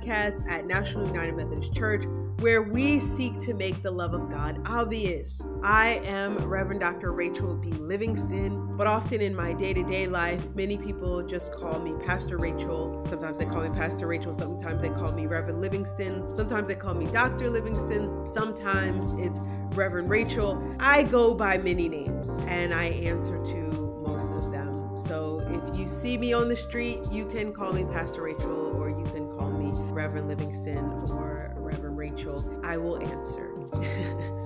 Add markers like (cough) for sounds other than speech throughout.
podcast at National United Methodist Church, where we seek to make the love of God obvious. I am Reverend Dr. Rachel B. Livingston, but often in my day to day life, many people just call me Pastor Rachel. Sometimes they call me Pastor Rachel, sometimes they call me Reverend Livingston, sometimes they call me Dr. Livingston, sometimes it's Reverend Rachel. I go by many names and I answer to most of them. So if you see me on the street, you can call me Pastor Rachel or Reverend Livingston or Reverend Rachel. I will answer.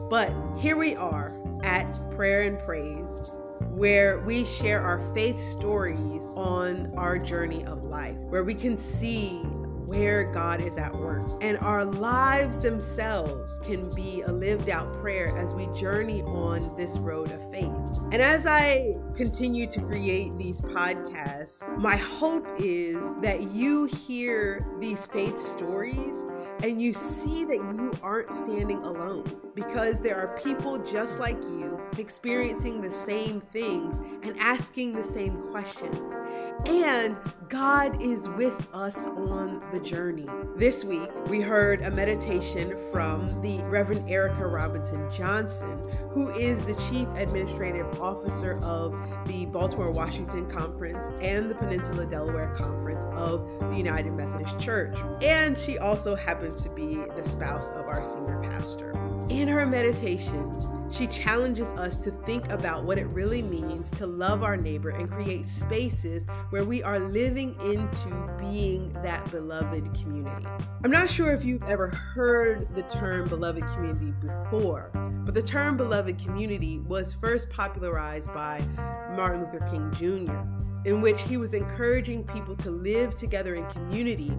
(laughs) but here we are at Prayer and Praise where we share our faith stories on our journey of life, where we can see where God is at work. And our lives themselves can be a lived out prayer as we journey on this road of faith. And as I continue to create these podcasts, my hope is that you hear these faith stories and you see that you aren't standing alone because there are people just like you experiencing the same things and asking the same questions. And God is with us on the journey. This week, we heard a meditation from the Reverend Erica Robinson Johnson, who is the Chief Administrative Officer of the Baltimore Washington Conference and the Peninsula Delaware Conference of the United Methodist Church. And she also happens to be the spouse of our senior pastor. In her meditation, she challenges us to think about what it really means to love our neighbor and create spaces where we are living into being that beloved community. I'm not sure if you've ever heard the term beloved community before, but the term beloved community was first popularized by Martin Luther King Jr in which he was encouraging people to live together in community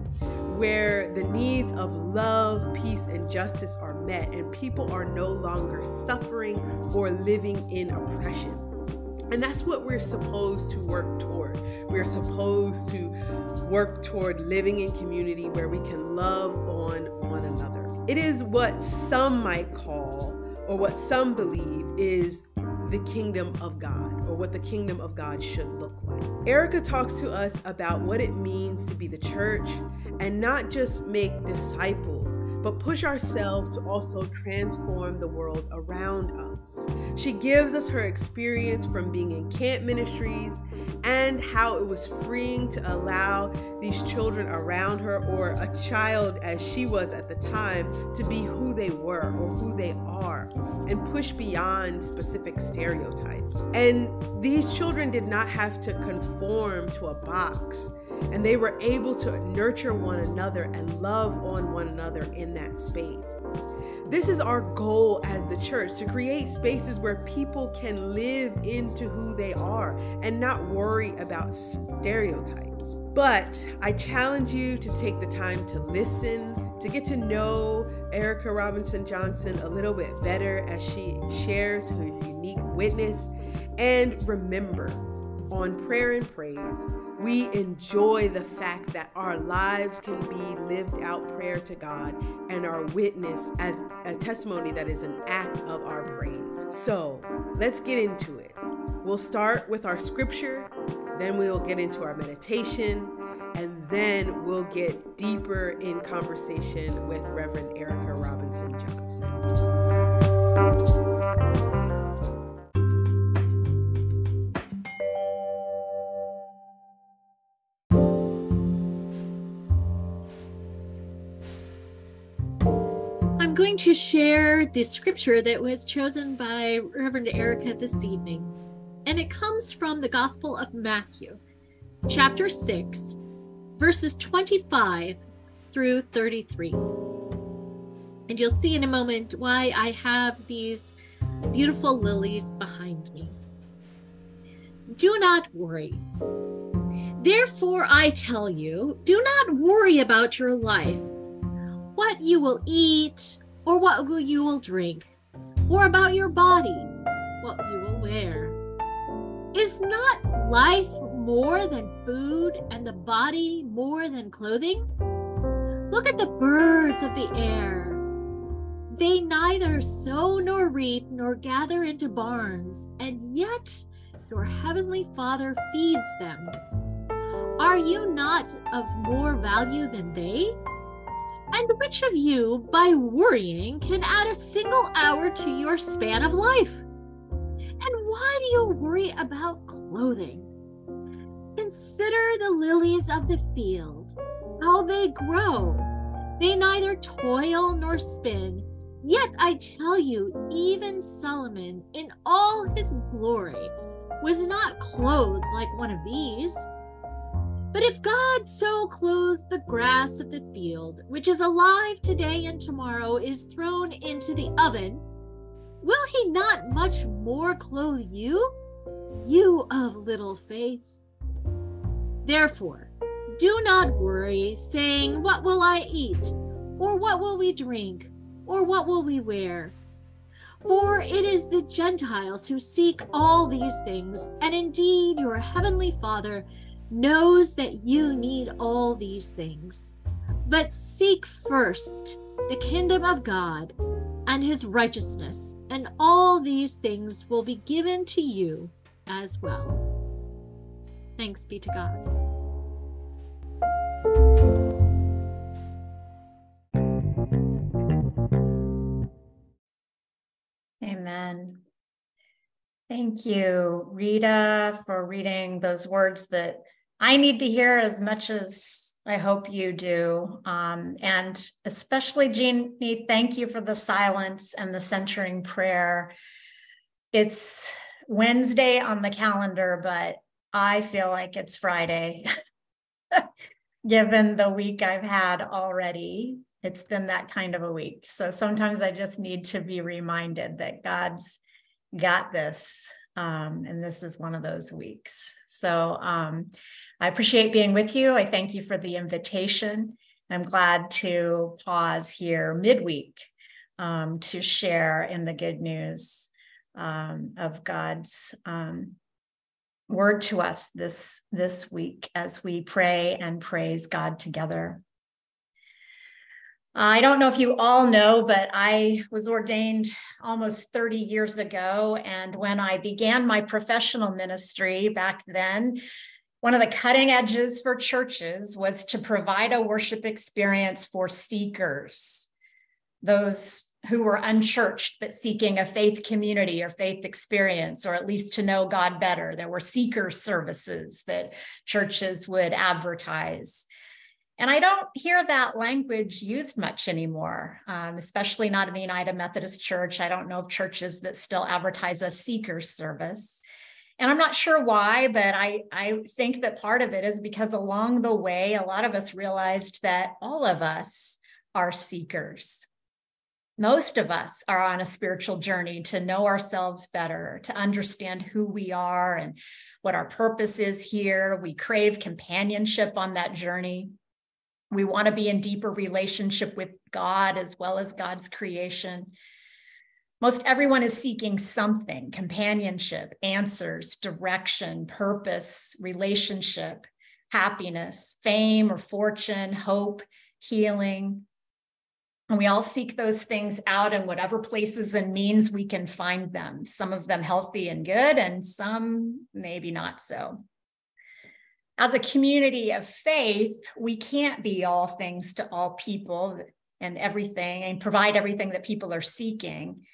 where the needs of love, peace, and justice are met, and people are no longer suffering or living in oppression. And that's what we're supposed to work toward. We're supposed to work toward living in community where we can love on one another. It is what some might call, or what some believe is the kingdom of God or what the kingdom of God should look like. Erica talks to us about what it means to be the church and not just make disciples, but push ourselves to also transform the world around us. She gives us her experience from being in camp ministries and how it was freeing to allow these children around her, or a child as she was at the time, to be who they were or who they are and push beyond specific stereotypes. And these children did not have to conform to a box and they were able to nurture one another and love on one another in that space. This is our goal as the church to create spaces where people can live into who they are and not worry about stereotypes. But I challenge you to take the time to listen, to get to know Erica Robinson Johnson a little bit better as she shares her unique witness. And remember, on prayer and praise, we enjoy the fact that our lives can be lived out prayer to God and our witness as a testimony that is an act of our praise. So let's get into it. We'll start with our scripture, then we'll get into our meditation, and then we'll get deeper in conversation with Reverend Erica Robinson Johnson. Going to share the scripture that was chosen by Reverend Erica this evening. And it comes from the Gospel of Matthew, chapter 6, verses 25 through 33. And you'll see in a moment why I have these beautiful lilies behind me. Do not worry. Therefore, I tell you, do not worry about your life, what you will eat or what you will drink, or about your body, what you will wear. Is not life more than food and the body more than clothing? Look at the birds of the air. They neither sow nor reap nor gather into barns, and yet your heavenly Father feeds them. Are you not of more value than they? And which of you, by worrying, can add a single hour to your span of life? And why do you worry about clothing? Consider the lilies of the field, how they grow. They neither toil nor spin. Yet I tell you, even Solomon, in all his glory, was not clothed like one of these. But if God so clothes the grass of the field, which is alive today and tomorrow is thrown into the oven, will he not much more clothe you, you of little faith? Therefore, do not worry, saying, What will I eat? Or what will we drink? Or what will we wear? For it is the Gentiles who seek all these things, and indeed your heavenly Father knows that you need all these things. But seek first the kingdom of God and his righteousness, and all these things will be given to you as well. Thanks be to God. Amen. Thank you, Rita, for reading those words that I need to hear as much as I hope you do. Um, and especially, Jeannie, thank you for the silence and the centering prayer. It's Wednesday on the calendar, but I feel like it's Friday, (laughs) given the week I've had already. It's been that kind of a week. So sometimes I just need to be reminded that God's got this. Um, and this is one of those weeks. So um, I appreciate being with you. I thank you for the invitation. I'm glad to pause here midweek um, to share in the good news um, of God's um, word to us this, this week as we pray and praise God together. I don't know if you all know, but I was ordained almost 30 years ago. And when I began my professional ministry back then, one of the cutting edges for churches was to provide a worship experience for seekers, those who were unchurched but seeking a faith community or faith experience, or at least to know God better. There were seeker services that churches would advertise. And I don't hear that language used much anymore, um, especially not in the United Methodist Church. I don't know of churches that still advertise a seeker service. And I'm not sure why, but I, I think that part of it is because along the way, a lot of us realized that all of us are seekers. Most of us are on a spiritual journey to know ourselves better, to understand who we are and what our purpose is here. We crave companionship on that journey. We want to be in deeper relationship with God as well as God's creation. Most everyone is seeking something companionship, answers, direction, purpose, relationship, happiness, fame or fortune, hope, healing. And we all seek those things out in whatever places and means we can find them, some of them healthy and good, and some maybe not so as a community of faith, we can't be all things to all people and everything and provide everything that people are seeking.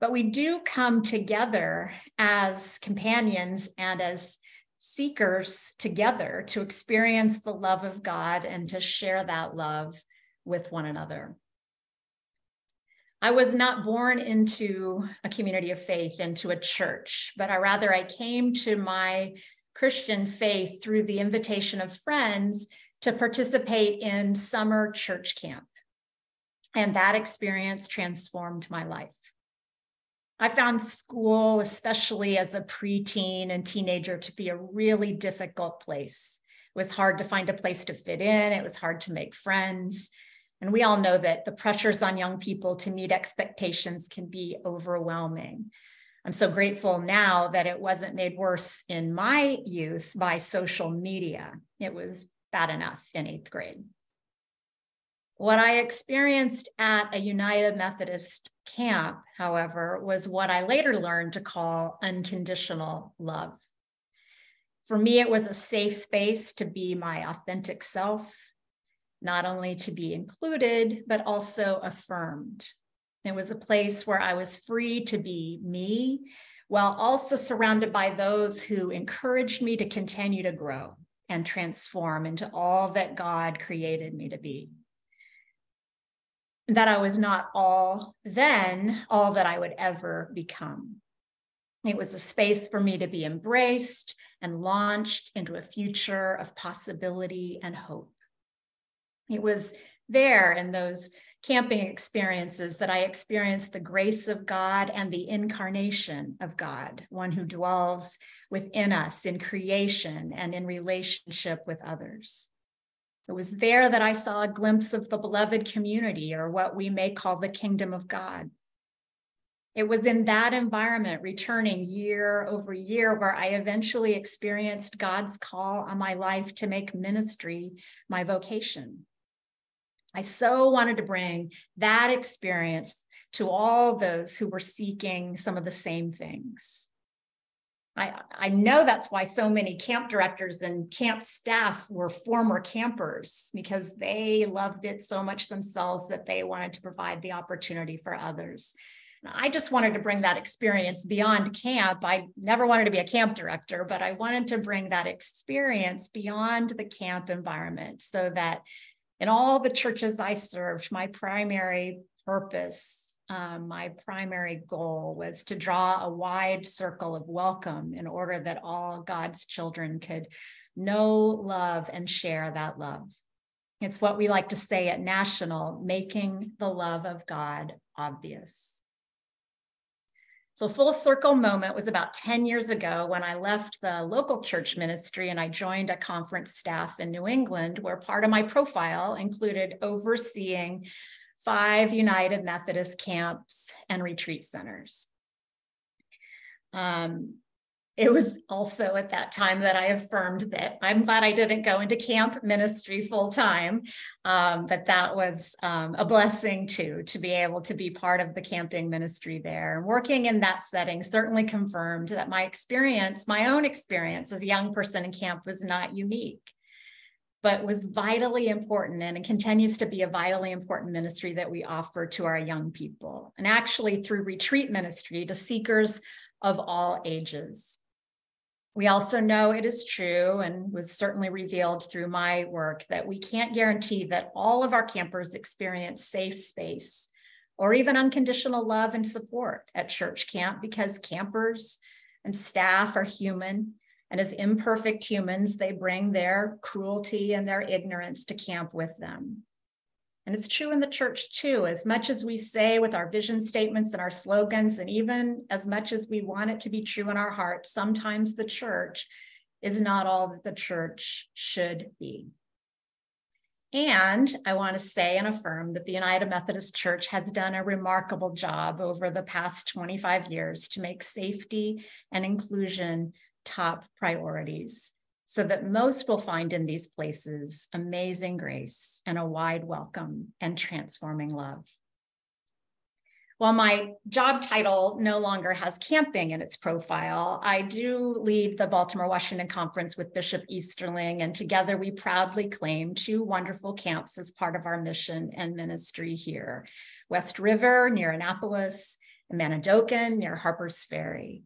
But we do come together as companions and as seekers together to experience the love of God and to share that love with one another. I was not born into a community of faith, into a church, but I rather I came to my Christian faith through the invitation of friends to participate in summer church camp. And that experience transformed my life. I found school, especially as a preteen and teenager, to be a really difficult place. It was hard to find a place to fit in, it was hard to make friends. And we all know that the pressures on young people to meet expectations can be overwhelming. I'm so grateful now that it wasn't made worse in my youth by social media. It was bad enough in eighth grade. What I experienced at a United Methodist camp, however, was what I later learned to call unconditional love. For me, it was a safe space to be my authentic self, not only to be included, but also affirmed. It was a place where I was free to be me, while also surrounded by those who encouraged me to continue to grow and transform into all that God created me to be. That I was not all then, all that I would ever become. It was a space for me to be embraced and launched into a future of possibility and hope. It was there in those camping experiences that I experienced the grace of God and the incarnation of God, one who dwells within us in creation and in relationship with others. It was there that I saw a glimpse of the beloved community, or what we may call the kingdom of God. It was in that environment, returning year over year, where I eventually experienced God's call on my life to make ministry my vocation. I so wanted to bring that experience to all those who were seeking some of the same things. I, I know that's why so many camp directors and camp staff were former campers because they loved it so much themselves that they wanted to provide the opportunity for others. And I just wanted to bring that experience beyond camp. I never wanted to be a camp director, but I wanted to bring that experience beyond the camp environment so that in all the churches I served, my primary purpose, um, my primary goal was to draw a wide circle of welcome in order that all God's children could know, love, and share that love. It's what we like to say at National making the love of God obvious. So, full circle moment was about 10 years ago when I left the local church ministry and I joined a conference staff in New England, where part of my profile included overseeing five United Methodist camps and retreat centers. Um, it was also at that time that I affirmed that I'm glad I didn't go into camp ministry full time, um, but that was um, a blessing too, to be able to be part of the camping ministry there. Working in that setting certainly confirmed that my experience, my own experience as a young person in camp was not unique but was vitally important and it continues to be a vitally important ministry that we offer to our young people and actually through retreat ministry to seekers of all ages. We also know it is true and was certainly revealed through my work that we can't guarantee that all of our campers experience safe space or even unconditional love and support at church camp because campers and staff are human. And as imperfect humans, they bring their cruelty and their ignorance to camp with them. And it's true in the church too, as much as we say with our vision statements and our slogans, and even as much as we want it to be true in our heart, sometimes the church is not all that the church should be. And I want to say and affirm that the United Methodist Church has done a remarkable job over the past 25 years to make safety and inclusion top priorities so that most will find in these places amazing grace and a wide welcome and transforming love. While my job title no longer has camping in its profile, I do lead the Baltimore Washington Conference with Bishop Easterling, and together we proudly claim two wonderful camps as part of our mission and ministry here West River near Annapolis, and Manidokan near Harper's Ferry.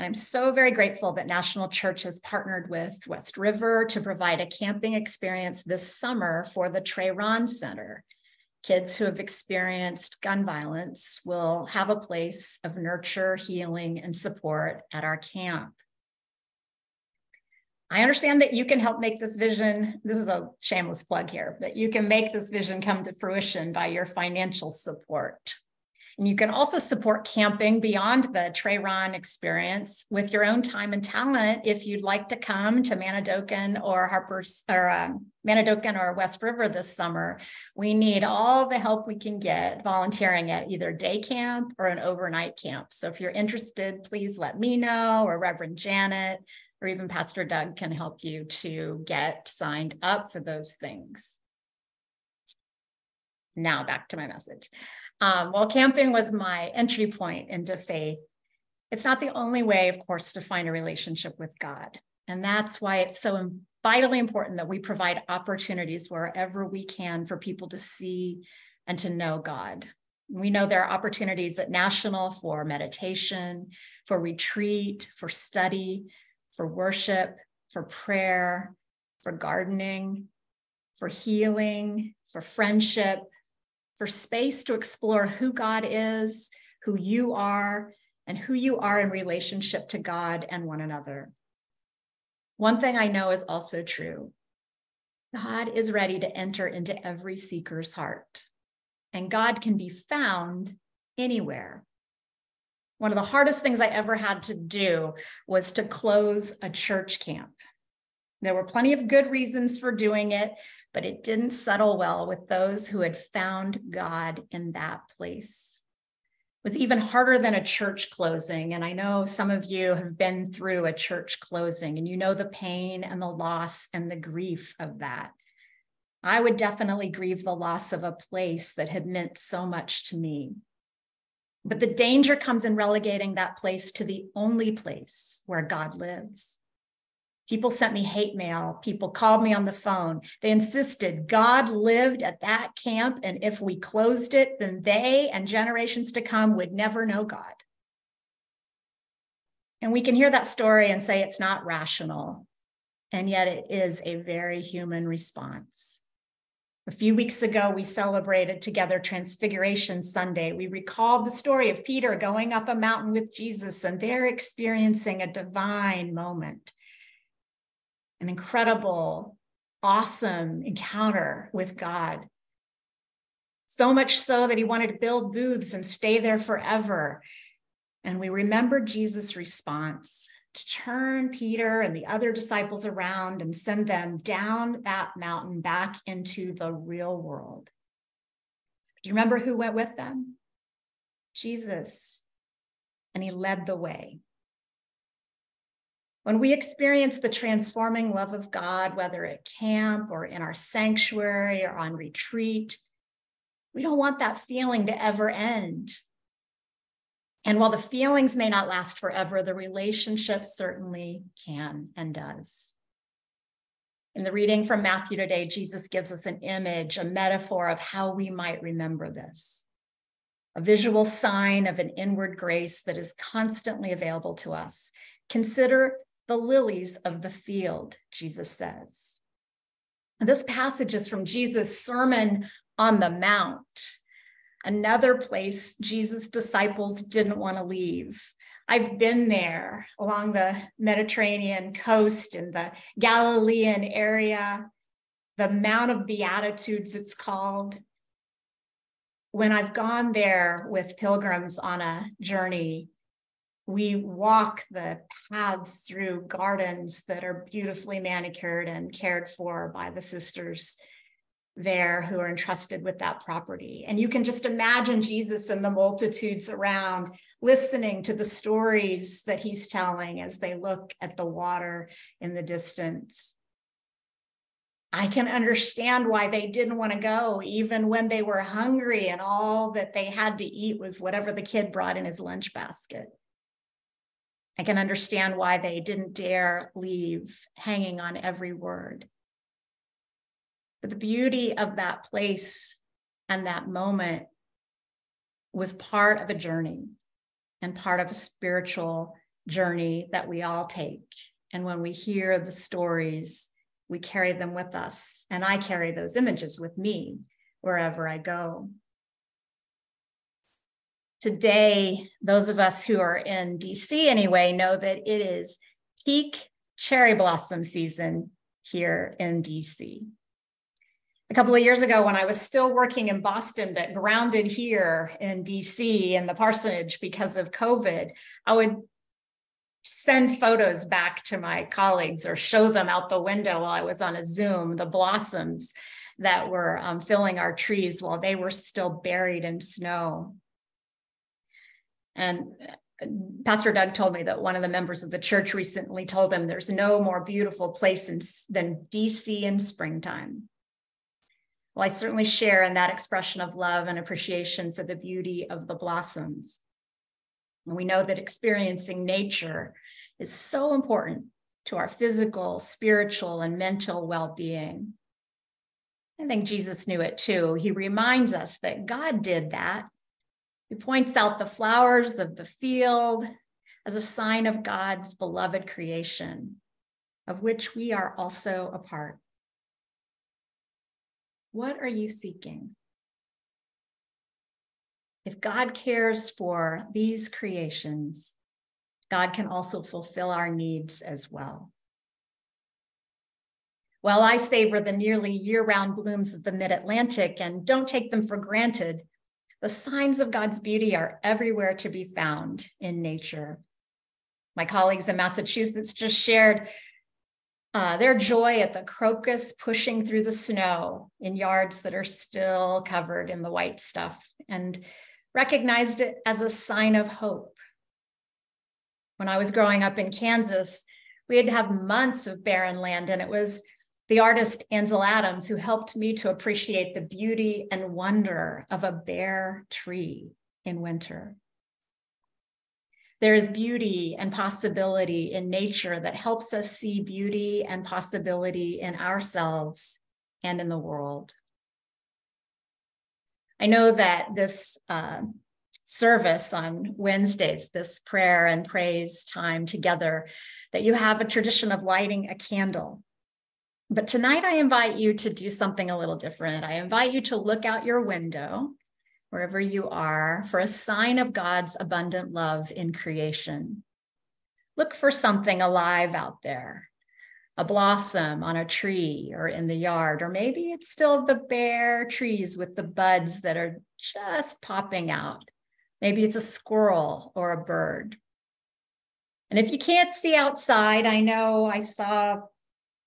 And I'm so very grateful that National Church has partnered with West River to provide a camping experience this summer for the Trey Rahn Center. Kids who have experienced gun violence will have a place of nurture, healing, and support at our camp. I understand that you can help make this vision, this is a shameless plug here, but you can make this vision come to fruition by your financial support. And you can also support camping beyond the Trey Rahn experience with your own time and talent if you'd like to come to Manidokan or Harper's or um, or West River this summer. We need all the help we can get volunteering at either day camp or an overnight camp. So if you're interested, please let me know or Reverend Janet or even Pastor Doug can help you to get signed up for those things. Now back to my message. Um, while camping was my entry point into faith, it's not the only way, of course, to find a relationship with God. And that's why it's so vitally important that we provide opportunities wherever we can for people to see and to know God. We know there are opportunities at National for meditation, for retreat, for study, for worship, for prayer, for gardening, for healing, for friendship, for space to explore who God is, who you are, and who you are in relationship to God and one another. One thing I know is also true God is ready to enter into every seeker's heart, and God can be found anywhere. One of the hardest things I ever had to do was to close a church camp. There were plenty of good reasons for doing it, but it didn't settle well with those who had found God in that place It was even harder than a church closing. And I know some of you have been through a church closing and you know the pain and the loss and the grief of that. I would definitely grieve the loss of a place that had meant so much to me. But the danger comes in relegating that place to the only place where God lives. People sent me hate mail. People called me on the phone. They insisted God lived at that camp. And if we closed it, then they and generations to come would never know God. And we can hear that story and say it's not rational. And yet it is a very human response. A few weeks ago, we celebrated together Transfiguration Sunday. We recalled the story of Peter going up a mountain with Jesus, and they're experiencing a divine moment an incredible, awesome encounter with God. So much so that he wanted to build booths and stay there forever. And we remember Jesus' response to turn Peter and the other disciples around and send them down that mountain back into the real world. Do you remember who went with them? Jesus. And he led the way. When we experience the transforming love of God, whether at camp or in our sanctuary or on retreat, we don't want that feeling to ever end. And while the feelings may not last forever, the relationship certainly can and does. In the reading from Matthew today, Jesus gives us an image, a metaphor of how we might remember this a visual sign of an inward grace that is constantly available to us. Consider the lilies of the field, Jesus says. This passage is from Jesus' Sermon on the Mount, another place Jesus' disciples didn't want to leave. I've been there along the Mediterranean coast in the Galilean area, the Mount of Beatitudes, it's called. When I've gone there with pilgrims on a journey, we walk the paths through gardens that are beautifully manicured and cared for by the sisters there who are entrusted with that property. And you can just imagine Jesus and the multitudes around listening to the stories that he's telling as they look at the water in the distance. I can understand why they didn't want to go, even when they were hungry and all that they had to eat was whatever the kid brought in his lunch basket. I can understand why they didn't dare leave hanging on every word. But the beauty of that place and that moment was part of a journey and part of a spiritual journey that we all take. And when we hear the stories, we carry them with us. And I carry those images with me wherever I go. Today, those of us who are in DC anyway know that it is peak cherry blossom season here in DC. A couple of years ago, when I was still working in Boston, but grounded here in DC in the parsonage because of COVID, I would send photos back to my colleagues or show them out the window while I was on a Zoom, the blossoms that were um, filling our trees while they were still buried in snow. And uh, Pastor Doug told me that one of the members of the church recently told him there's no more beautiful place in, than DC in springtime. Well, I certainly share in that expression of love and appreciation for the beauty of the blossoms. And we know that experiencing nature is so important to our physical, spiritual, and mental well being. I think Jesus knew it too. He reminds us that God did that. He points out the flowers of the field as a sign of God's beloved creation, of which we are also a part. What are you seeking? If God cares for these creations, God can also fulfill our needs as well. While I savor the nearly year round blooms of the mid Atlantic and don't take them for granted, the signs of God's beauty are everywhere to be found in nature. My colleagues in Massachusetts just shared uh, their joy at the crocus pushing through the snow in yards that are still covered in the white stuff and recognized it as a sign of hope when I was growing up in Kansas, we had to have months of barren land, and it was the artist Ansel Adams who helped me to appreciate the beauty and wonder of a bare tree in winter. There is beauty and possibility in nature that helps us see beauty and possibility in ourselves and in the world. I know that this uh, service on Wednesdays, this prayer and praise time together, that you have a tradition of lighting a candle. But tonight, I invite you to do something a little different. I invite you to look out your window, wherever you are, for a sign of God's abundant love in creation. Look for something alive out there a blossom on a tree or in the yard, or maybe it's still the bare trees with the buds that are just popping out. Maybe it's a squirrel or a bird. And if you can't see outside, I know I saw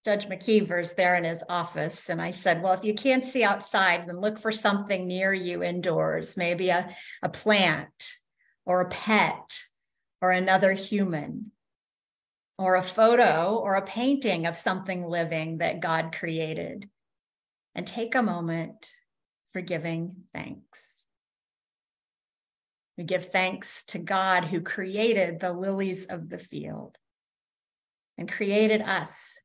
Judge McKeever's there in his office. And I said, well, if you can't see outside, then look for something near you indoors, maybe a, a plant or a pet or another human or a photo or a painting of something living that God created. And take a moment for giving thanks. We give thanks to God who created the lilies of the field and created us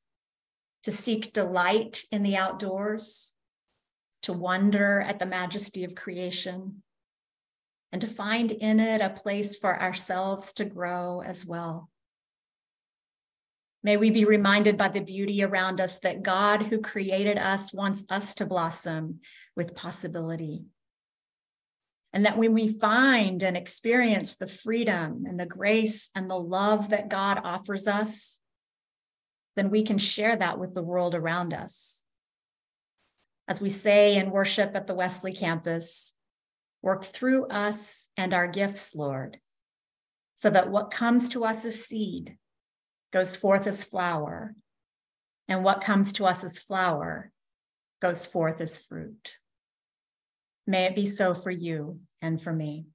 to seek delight in the outdoors, to wonder at the majesty of creation, and to find in it a place for ourselves to grow as well. May we be reminded by the beauty around us that God, who created us, wants us to blossom with possibility and that when we find and experience the freedom and the grace and the love that God offers us, then we can share that with the world around us. As we say in worship at the Wesley campus, work through us and our gifts, Lord, so that what comes to us as seed goes forth as flower, and what comes to us as flower goes forth as fruit. May it be so for you and for me.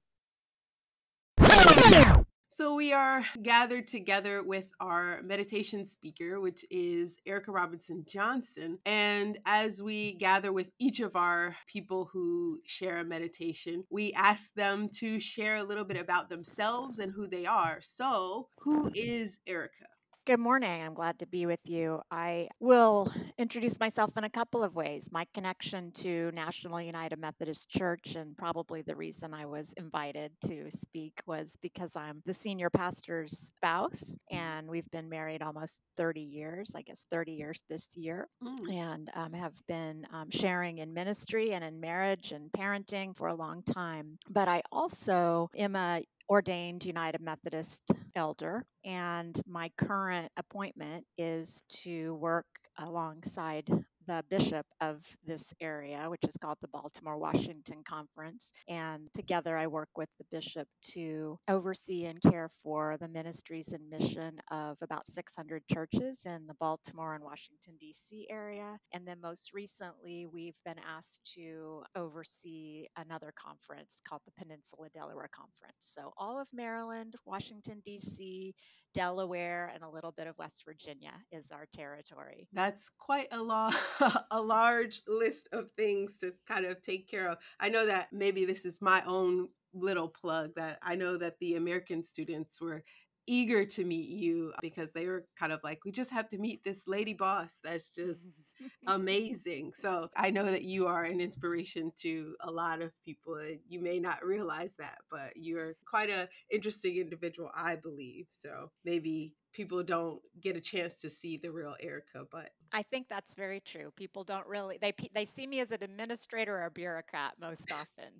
So, we are gathered together with our meditation speaker, which is Erica Robinson Johnson. And as we gather with each of our people who share a meditation, we ask them to share a little bit about themselves and who they are. So, who is Erica? Good morning. I'm glad to be with you. I will introduce myself in a couple of ways. My connection to National United Methodist Church, and probably the reason I was invited to speak, was because I'm the senior pastor's spouse, and we've been married almost 30 years, I guess 30 years this year, mm. and um, have been um, sharing in ministry and in marriage and parenting for a long time. But I also am a ordained United Methodist elder, and my current appointment is to work alongside the bishop of this area, which is called the Baltimore Washington Conference. And together I work with the bishop to oversee and care for the ministries and mission of about 600 churches in the Baltimore and Washington, D.C. area. And then most recently, we've been asked to oversee another conference called the Peninsula Delaware Conference. So all of Maryland, Washington, D.C., Delaware, and a little bit of West Virginia is our territory. That's quite a lot, (laughs) a large list of things to kind of take care of. I know that maybe this is my own little plug that I know that the American students were eager to meet you because they were kind of like, we just have to meet this lady boss that's just (laughs) amazing. So I know that you are an inspiration to a lot of people. You may not realize that, but you're quite an interesting individual, I believe. So maybe people don't get a chance to see the real Erica, but I think that's very true. People don't really they they see me as an administrator or a bureaucrat most often.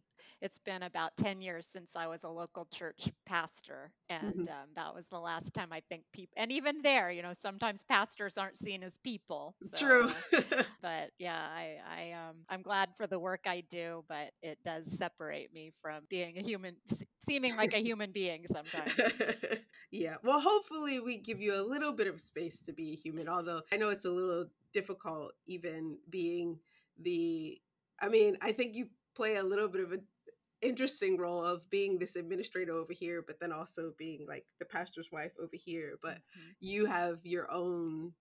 It's been about 10 years since I was a local church pastor and mm-hmm. um, that was the last time I think people and even there, you know, sometimes pastors aren't seen as people. So, True. (laughs) but yeah, I I um I'm glad for the work I do, but it does separate me from being a human seeming like a (laughs) human being sometimes. yeah. Well, hopefully we give you a little bit of space to be human, although I know it's a little difficult even being the I mean, I think you play a little bit of an interesting role of being this administrator over here, but then also being like the pastor's wife over here. But mm-hmm. you have your own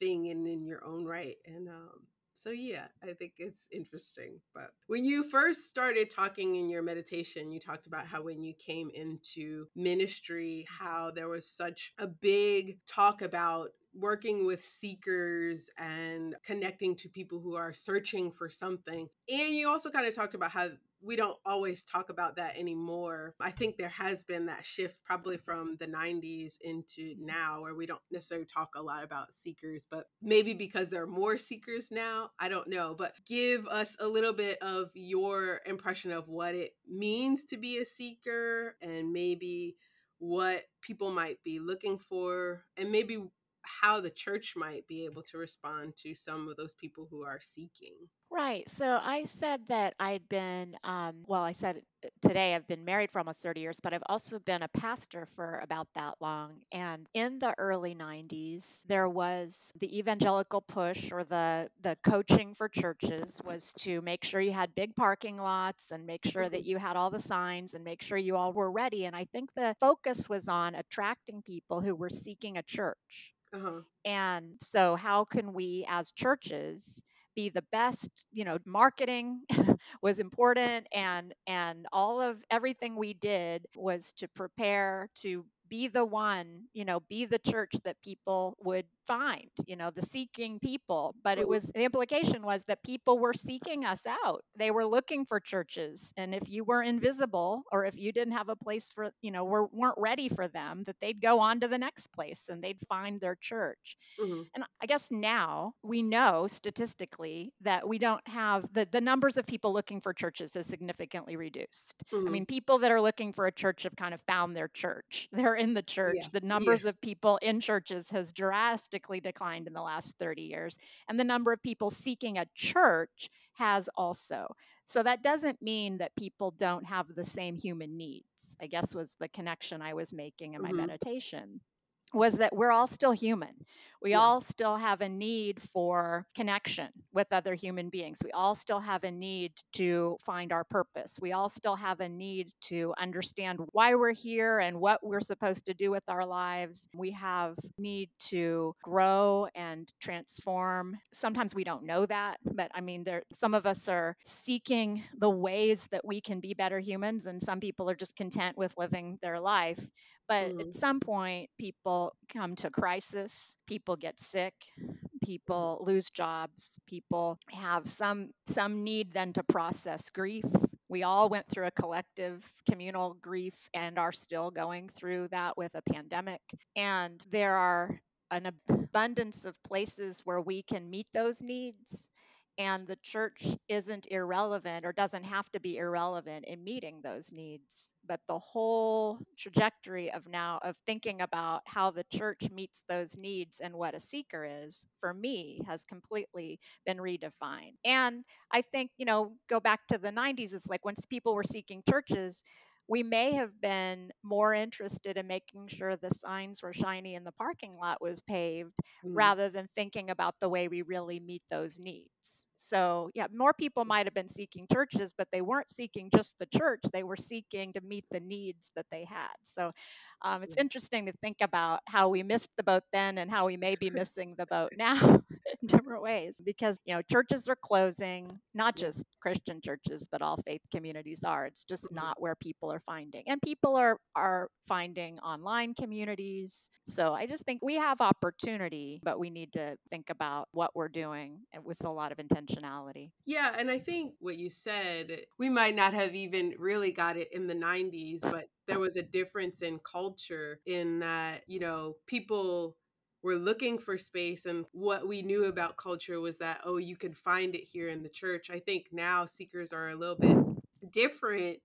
thing and in your own right. And um, so, yeah, I think it's interesting. But when you first started talking in your meditation, you talked about how when you came into ministry, how there was such a big talk about working with seekers and connecting to people who are searching for something. And you also kind of talked about how we don't always talk about that anymore. I think there has been that shift probably from the 90s into now where we don't necessarily talk a lot about seekers, but maybe because there are more seekers now. I don't know. But give us a little bit of your impression of what it means to be a seeker and maybe what people might be looking for and maybe how the church might be able to respond to some of those people who are seeking. Right. So I said that I'd been, um, well, I said uh, today I've been married for almost 30 years, but I've also been a pastor for about that long. And in the early 90s, there was the evangelical push or the, the coaching for churches was to make sure you had big parking lots and make sure that mm-hmm. you had all the signs and make sure you all were ready. And I think the focus was on attracting people who were seeking a church. Uh-huh. And so, how can we as churches be the best you know marketing (laughs) was important and and all of everything we did was to prepare to be the one, you know, be the church that people would find, you know, the seeking people. But it was the implication was that people were seeking us out. They were looking for churches. And if you were invisible or if you didn't have a place for, you know, were, weren't ready for them, that they'd go on to the next place and they'd find their church. Mm-hmm. And I guess now we know statistically that we don't have the, the numbers of people looking for churches has significantly reduced. Mm-hmm. I mean, people that are looking for a church have kind of found their church. They're in the church. Yeah. The numbers yeah. of people in churches has drastically declined in the last 30 years, and the number of people seeking a church has also. So that doesn't mean that people don't have the same human needs. I guess was the connection I was making in my mm-hmm. meditation was that we're all still human. We yeah. all still have a need for connection with other human beings. We all still have a need to find our purpose. We all still have a need to understand why we're here and what we're supposed to do with our lives. We have need to grow and transform. Sometimes we don't know that, but I mean there some of us are seeking the ways that we can be better humans and some people are just content with living their life. But mm. at some point, people come to crisis, people get sick, people lose jobs, people have some some need then to process grief. We all went through a collective communal grief and are still going through that with a pandemic. And there are an abundance of places where we can meet those needs and the church isn't irrelevant or doesn't have to be irrelevant in meeting those needs but the whole trajectory of now of thinking about how the church meets those needs and what a seeker is for me has completely been redefined and i think you know go back to the 90s it's like once people were seeking churches we may have been more interested in making sure the signs were shiny and the parking lot was paved mm. rather than thinking about the way we really meet those needs So, yeah, more people might have been seeking churches, but they weren't seeking just the church. They were seeking to meet the needs that they had. So, um, it's interesting to think about how we missed the boat then and how we may be (laughs) missing the boat now (laughs) in different ways because, you know, churches are closing, not just Christian churches, but all faith communities are. It's just Mhm. not where people are finding. And people are, are finding online communities. So I just think we have opportunity, but we need to think about what we're doing with a lot of intentionality. Yeah, and I think what you said, we might not have even really got it in the 90s, but there was a difference in culture in that, you know, people were looking for space and what we knew about culture was that oh, you could find it here in the church. I think now seekers are a little bit different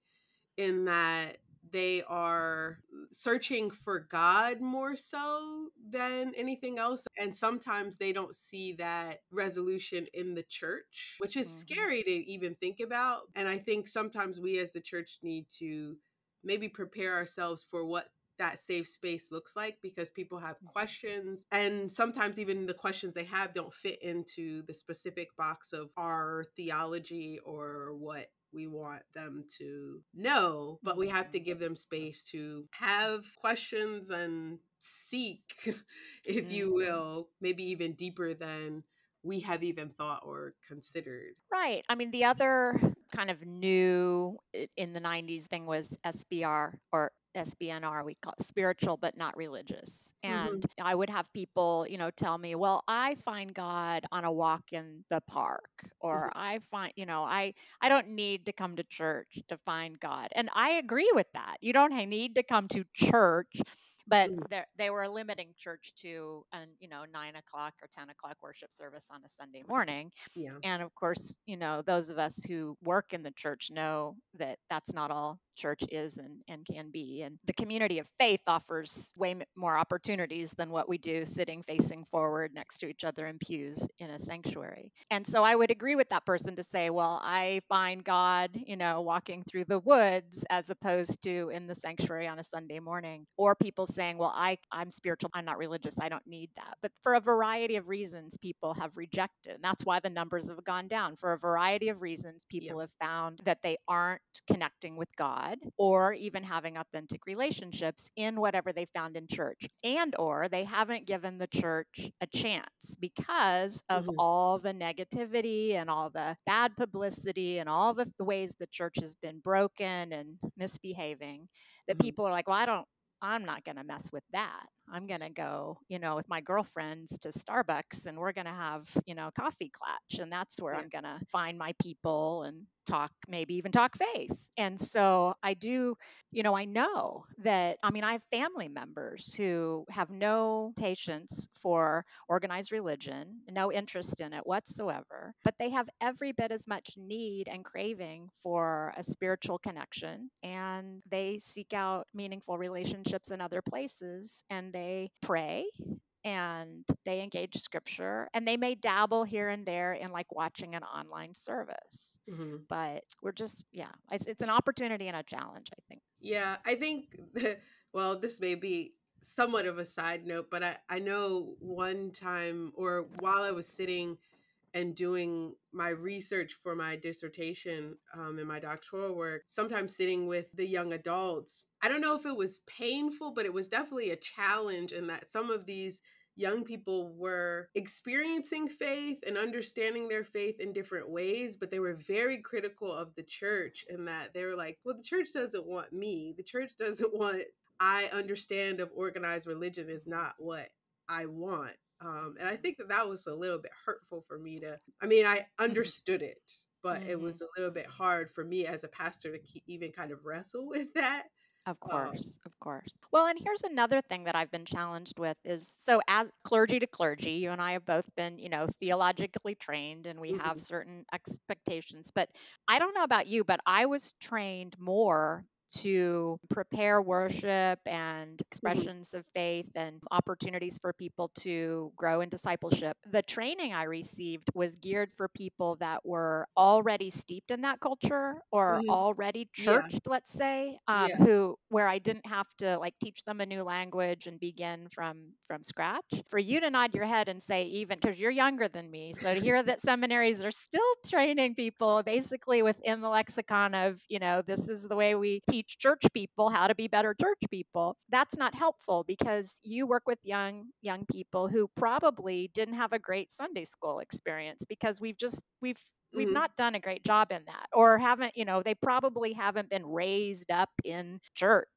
in that they are searching for God more so than anything else. And sometimes they don't see that resolution in the church, which is Mhm. scary to even think about. And I think sometimes we as the church need to maybe prepare ourselves for what that safe space looks like because people have questions and sometimes even the questions they have don't fit into the specific box of our theology or what we want them to know, but we have to give them space to have questions and seek, (laughs) if you Mhm. will, maybe even deeper than we have even thought or considered. Right. I mean, the other kind of new in the 90s thing was SBR or SBNR, we call it spiritual but not religious. And I would have people, you know, tell me, well, I find God on a walk in the park, or I find, you know, I I don't need to come to church to find God. And I agree with that. You don't need to come to church, but Mm. they're- they were limiting church to, an, you know, nine o'clock or 10 o'clock worship service on a Sunday morning. Yeah. And of course, you know, those of us who work in the church know that that's not all church is and, and can be. And the community of faith offers way more opportunities than what we do sitting facing forward next to each other in pews in a sanctuary. And so I would agree with that person to say, well, I find God, you know, walking through the woods as opposed to in the sanctuary on a Sunday morning. Or people saying, well, I, I'm spiritual, I'm not religious, I don't need that. But for a variety of reasons, people have rejected. And that's why the numbers have gone down. For a variety of reasons, people have found that they aren't connecting with God or even having authentic relationships in whatever they found in church. And or they haven't given the church a chance because of Mhm. all the negativity and all the bad publicity and all the ways the church has been broken and misbehaving that Mhm. people are like, well, I don't I'm not going to mess with that. I'm going to go, you know, with my girlfriends to Starbucks and we're going to have, you know, coffee clutch. And that's where Yeah. I'm going to find my people and talk, maybe even talk faith. And so I do, you know, I know that, I mean, I have family members who have no patience for organized religion, no interest in it whatsoever, but they have every bit as much need and craving for a spiritual connection. And they seek out meaningful relationships in other places and they pray and they engage scripture and they may dabble here and there in like watching an online service Mhm. but we're just yeah it's, it's an opportunity and a challenge i think Yeah, I think, well, this may be somewhat of a side note, but I, I know one time or while I was sitting and doing my research for my dissertation um, and my doctoral work, sometimes sitting with the young adults, I don't know if it was painful, but it was definitely a challenge in that some of these young people were experiencing faith and understanding their faith in different ways, but they were very critical of the church in that they were like, well, the church doesn't want me. The church (laughs) doesn't want, I understand of organized religion is not what I want. Um, and I think that that was a little bit hurtful for me to, I mean, I understood it, but it Mhm. was a little bit hard for me as a pastor to keep, even kind of wrestle (laughs) with that. Of Um, course, of course. Well, and here's another thing that I've been challenged with is so as clergy to clergy, you and I have both been, you know, theologically trained and we have Mhm. certain expectations. But I don't know about you, but I was trained more to prepare worship and expressions mm-hmm. of faith and opportunities for people to grow in discipleship. The training I received was geared for people that were already steeped in that culture or mm-hmm. already churched, yeah. let's say, um, yeah. who where I didn't have to like teach them a new language and begin from from scratch. For you to nod your head and say even because you're younger than me, so to hear that seminaries are still training people basically within the lexicon of you know this is the way we teach church people how to be better church people. That's not helpful because you work with young young people who probably didn't have a great Sunday school experience because we've just we've we've mm-hmm. not done a great job in that or haven't you know they probably haven't been raised up in church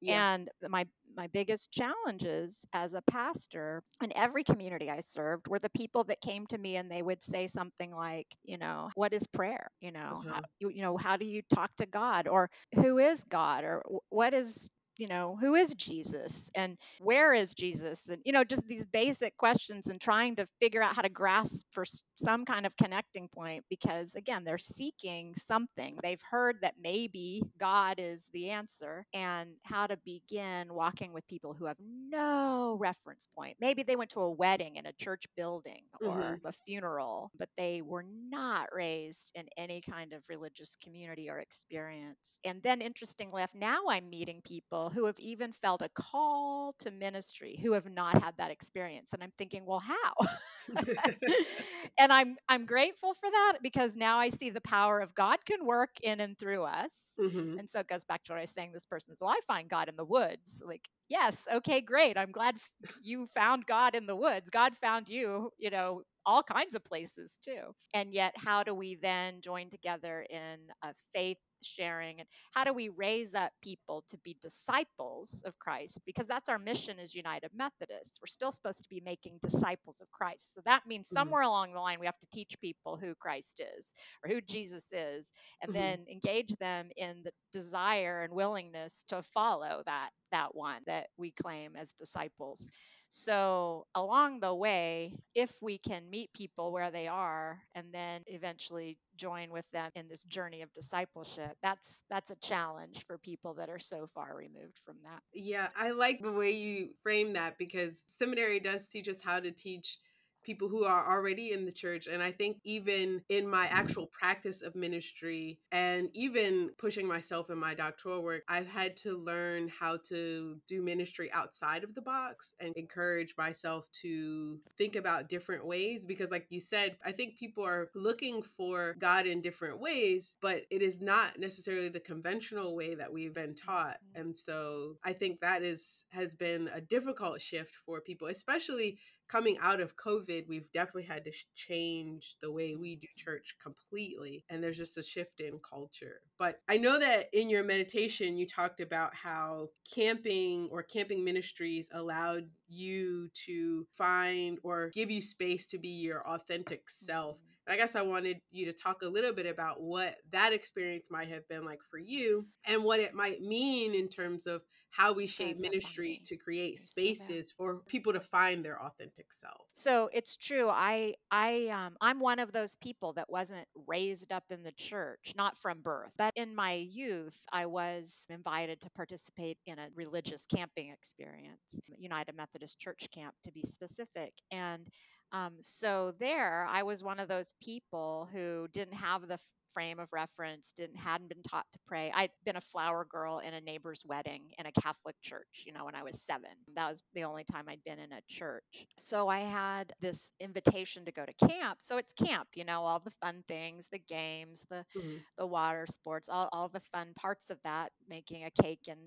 yeah. and my my biggest challenges as a pastor in every community I served were the people that came to me and they would say something like, you know, what is prayer? You know, uh-huh. how, you, you know, how do you talk to God or who is God or what is you know, who is Jesus and where is Jesus? And, you know, just these basic questions and trying to figure out how to grasp for some kind of connecting point because, again, they're seeking something. They've heard that maybe God is the answer and how to begin walking with people who have no reference point. Maybe they went to a wedding in a church building or mm-hmm. a funeral, but they were not raised in any kind of religious community or experience. And then, interestingly enough, now I'm meeting people people who have even felt a call to ministry who have not had that experience. And i'm thinking well how? (laughs) And i'm i'm grateful for that because now i see the power of god can work in and through us. Mm-hmm. and so it goes back to what i was saying this person so i find god in the woods. Like yes okay great. I'm glad you found god in the woods. God found you you know all kinds of places too. And yet, how do we then join together in a faith sharing and how do we raise up people to be disciples of Christ because that's our mission as United Methodists we're still supposed to be making disciples of Christ so that means mm-hmm. somewhere mm-hmm. along the line we have to teach people who Christ is or who Jesus is and mm-hmm. then engage them in the desire and willingness to follow that that one that we claim as disciples so, along the way, if we can meet people where they are and then eventually join with them in this journey of discipleship, that's that's a challenge for people that are so far removed from that. Yeah, I like the way you frame that because seminary does teach us how to teach people who are already in the church. And I think even in my actual practice of ministry and even pushing myself in my doctoral work, I've had to learn how to do ministry outside of the box and encourage myself to think about different ways. Because, like you said, I think people are looking for God in different ways, but it is not necessarily the conventional way that we've been taught. Mm-hmm. And so I think that is has been a difficult shift for people, especially coming out of COVID, we've definitely had to change the way we do church completely. And there's just a shift in culture. But I know that in your meditation, you talked about how camping or camping ministries allowed you to find or give you space to be your authentic self. Mm-hmm. And I guess I wanted you to talk a little bit about what that experience might have been like for you and what it might mean in terms of how we shape ministry to create spaces for people to find their authentic self. So it's true. I I um I'm one of those people that wasn't raised up in the church, not from birth. But in my youth, I was invited to participate in a religious camping experience, United Methodist Church camp to be specific. And um, so there, I was one of those people who didn't have the frame of reference, didn't hadn't been taught to pray. I'd been a flower girl in a neighbor's wedding in a Catholic church, you know, when I was seven. That was the only time I'd been in a church. So I had this invitation to go to camp. So it's camp, you know, all the fun things, the games, the mm-hmm. the water sports, all, all the fun parts of that, making a cake and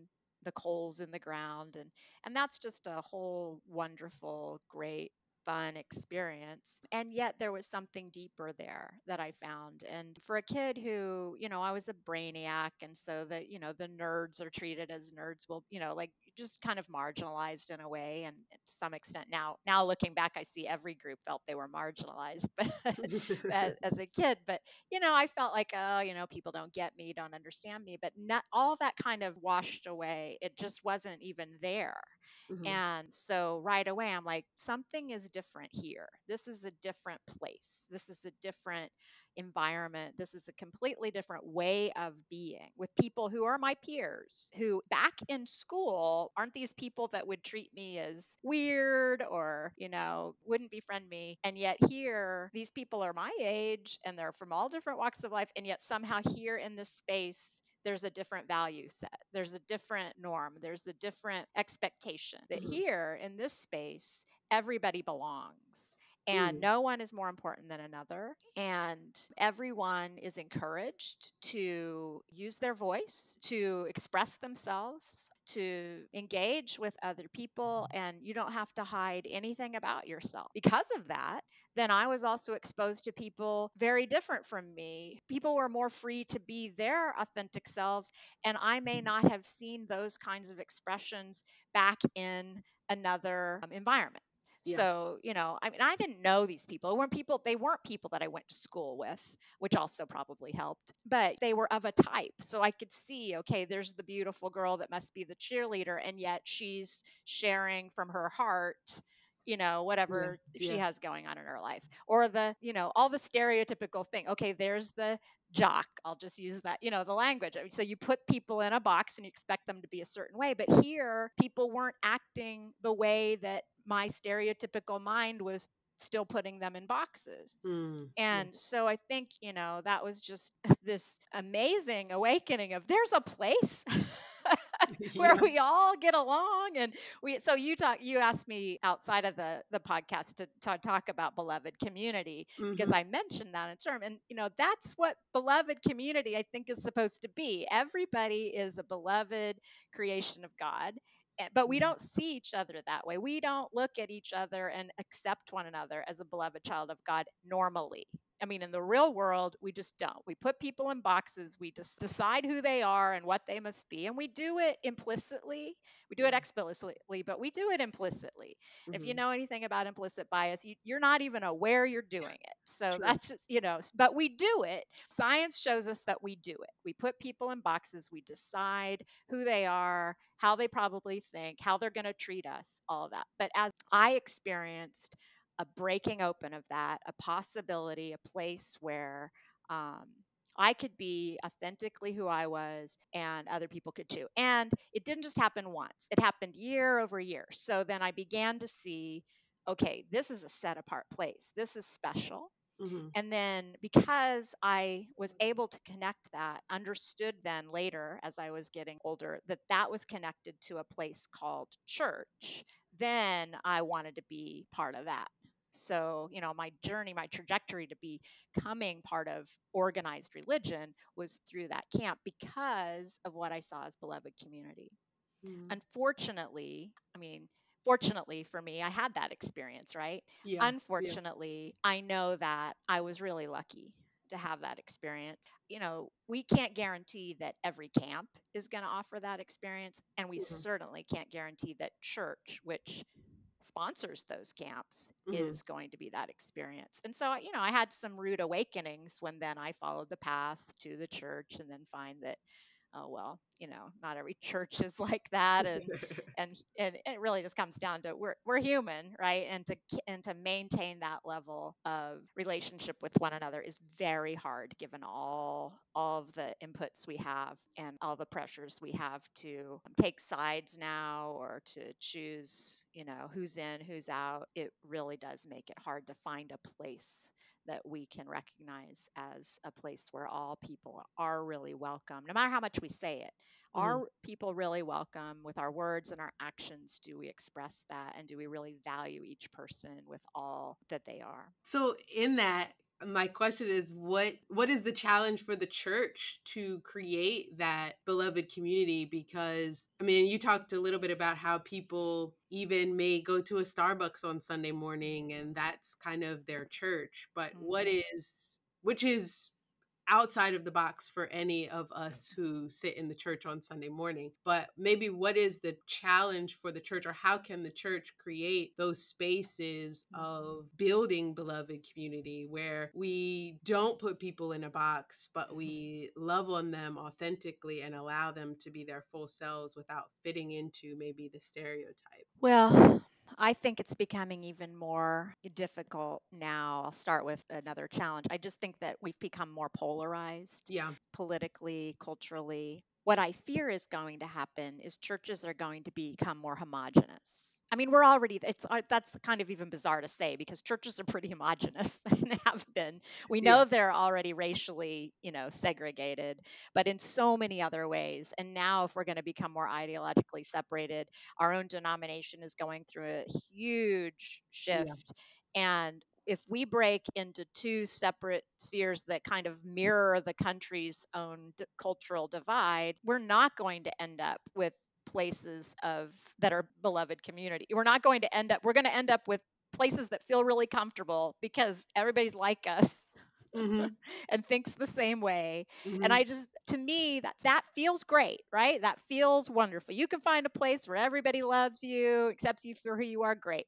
the coals in the ground and and that's just a whole wonderful great fun experience. And yet there was something deeper there that I found. And for a kid who, you know, I was a brainiac. And so that, you know, the nerds are treated as nerds will, you know, like just kind of marginalized in a way. And to some extent now, now looking back, I see every group felt they were marginalized (laughs) but as, (laughs) as a kid. But, you know, I felt like, oh, you know, people don't get me, don't understand me. But not all that kind of washed away. It just wasn't even there Mm-hmm. And so right away, I'm like, something is different here. This is a different place. This is a different environment. This is a completely different way of being with people who are my peers, who back in school aren't these people that would treat me as weird or, you know, wouldn't befriend me. And yet here, these people are my age and they're from all different walks of life. And yet somehow here in this space, there's a different value set. There's a different norm. There's a different expectation that mm-hmm. here in this space, everybody belongs and mm. no one is more important than another. And everyone is encouraged to use their voice, to express themselves, to engage with other people, and you don't have to hide anything about yourself. Because of that, then I was also exposed to people very different from me. People were more free to be their authentic selves, and I may not have seen those kinds of expressions back in another um, environment. So, you know, I mean, I didn't know these people. Weren't people, they weren't people that I went to school with, which also probably helped, but they were of a type. So I could see, okay, there's the beautiful girl that must be the cheerleader, and yet she's sharing from her heart you know whatever yeah, she has going on in her life or the you know all the stereotypical thing okay there's the jock i'll just use that you know the language so you put people in a box and you expect them to be a certain way but here people weren't acting the way that my stereotypical mind was still putting them in boxes. Mm, and yeah. so I think, you know, that was just (laughs) this amazing awakening of there's a place (laughs) (laughs) (laughs) where yeah. we all get along and we so you talk you asked me outside of the the podcast to, to talk about beloved community mm-hmm. because I mentioned that in term and you know that's what beloved community I think is supposed to be. Everybody is a beloved creation of God but we mm-hmm. don't see each other that way. We don't look at each other and accept one another as a beloved child of God normally. I mean, in the real world, we just don't. We put people in boxes. We just decide who they are and what they must be. And we do it implicitly. We do it explicitly, but we do it implicitly. Mm-hmm. If you mm-hmm. know anything about implicit bias, you, are not even aware you're doing it. So True. that's just, you know, but we do it. Science shows us that we do it. We put people in boxes. We decide who they are, how they probably think, how they're going to treat us, all of that. But as I experienced, a breaking open of that, a possibility, a place where um, I could be authentically who I was and other people could too. And it didn't just happen once, it happened year over year. So then I began to see okay, this is a set apart place, this is special. Mm-hmm. And then because I was able to connect that, understood then later as I was getting older that that was connected to a place called church, then I wanted to be part of that. So, you know, my journey, my trajectory to becoming part of organized religion was through that camp because of what I saw as beloved community. Mm. Unfortunately, I mean, fortunately for me, I had that experience, right? Yeah, Unfortunately, yeah. I know that I was really lucky to have that experience. You know, we can't guarantee that every camp is going to offer that experience, and we mm-hmm. certainly can't guarantee that church, which sponsors those camps mm-hmm. is going to be that experience. And so, you know, I had some rude awakenings when then I followed the path to the church and then find that oh well you know not every church is (laughs) like that and (laughs) and and it really just comes down to we're we're human right? And to and to maintain that level of relationship with one another is very hard given all all of the inputs we have and all the pressures we have to take sides now or to choose you know who's in who's out. It really does make it hard to find a place that we can recognize as a place where all people are really welcome, no matter how much we say it. Mm-hmm. Are people really welcome with our words and our actions? Do we express that? And do we really value each person with all that they are? So, in that, my question is what what is the challenge for the church to create that beloved community because i mean you talked a little bit about how people even may go to a starbucks on sunday morning and that's kind of their church but mm-hmm. what is which is outside of the box for any of us who sit in the church on Sunday morning. But maybe what is the challenge for the church, or how can the church create those spaces mm-hmm. of building beloved community where we don't put people in a box, but (laughs) we love on them authentically and allow them to be their full selves without fitting into maybe the stereotype? Well, I think it's becoming even more difficult now. I'll start with another challenge. I just think that we've become more polarized Yeah. politically, culturally. What I fear is going to happen is churches are going to become more homogenous. I mean, we're already it's uh, that's kind of even bizarre to say because churches are pretty (laughs) homogenous and have been. We know Yeah. they're already racially, you know, segregated, but in so many other ways. And now if we're going to become more ideologically separated, our own denomination is going through a huge shift and if we break into two separate spheres that kind of mirror the country's own d- cultural divide, we're not going to end up with places of that are beloved community. We're not going to end up we're going to end up with places that feel really comfortable because everybody's like us hmm (laughs) and thinks the same way. hmm And I just, to me, that that feels great, right? That feels wonderful. You can find a place where everybody loves you, accepts you for who you are. Great.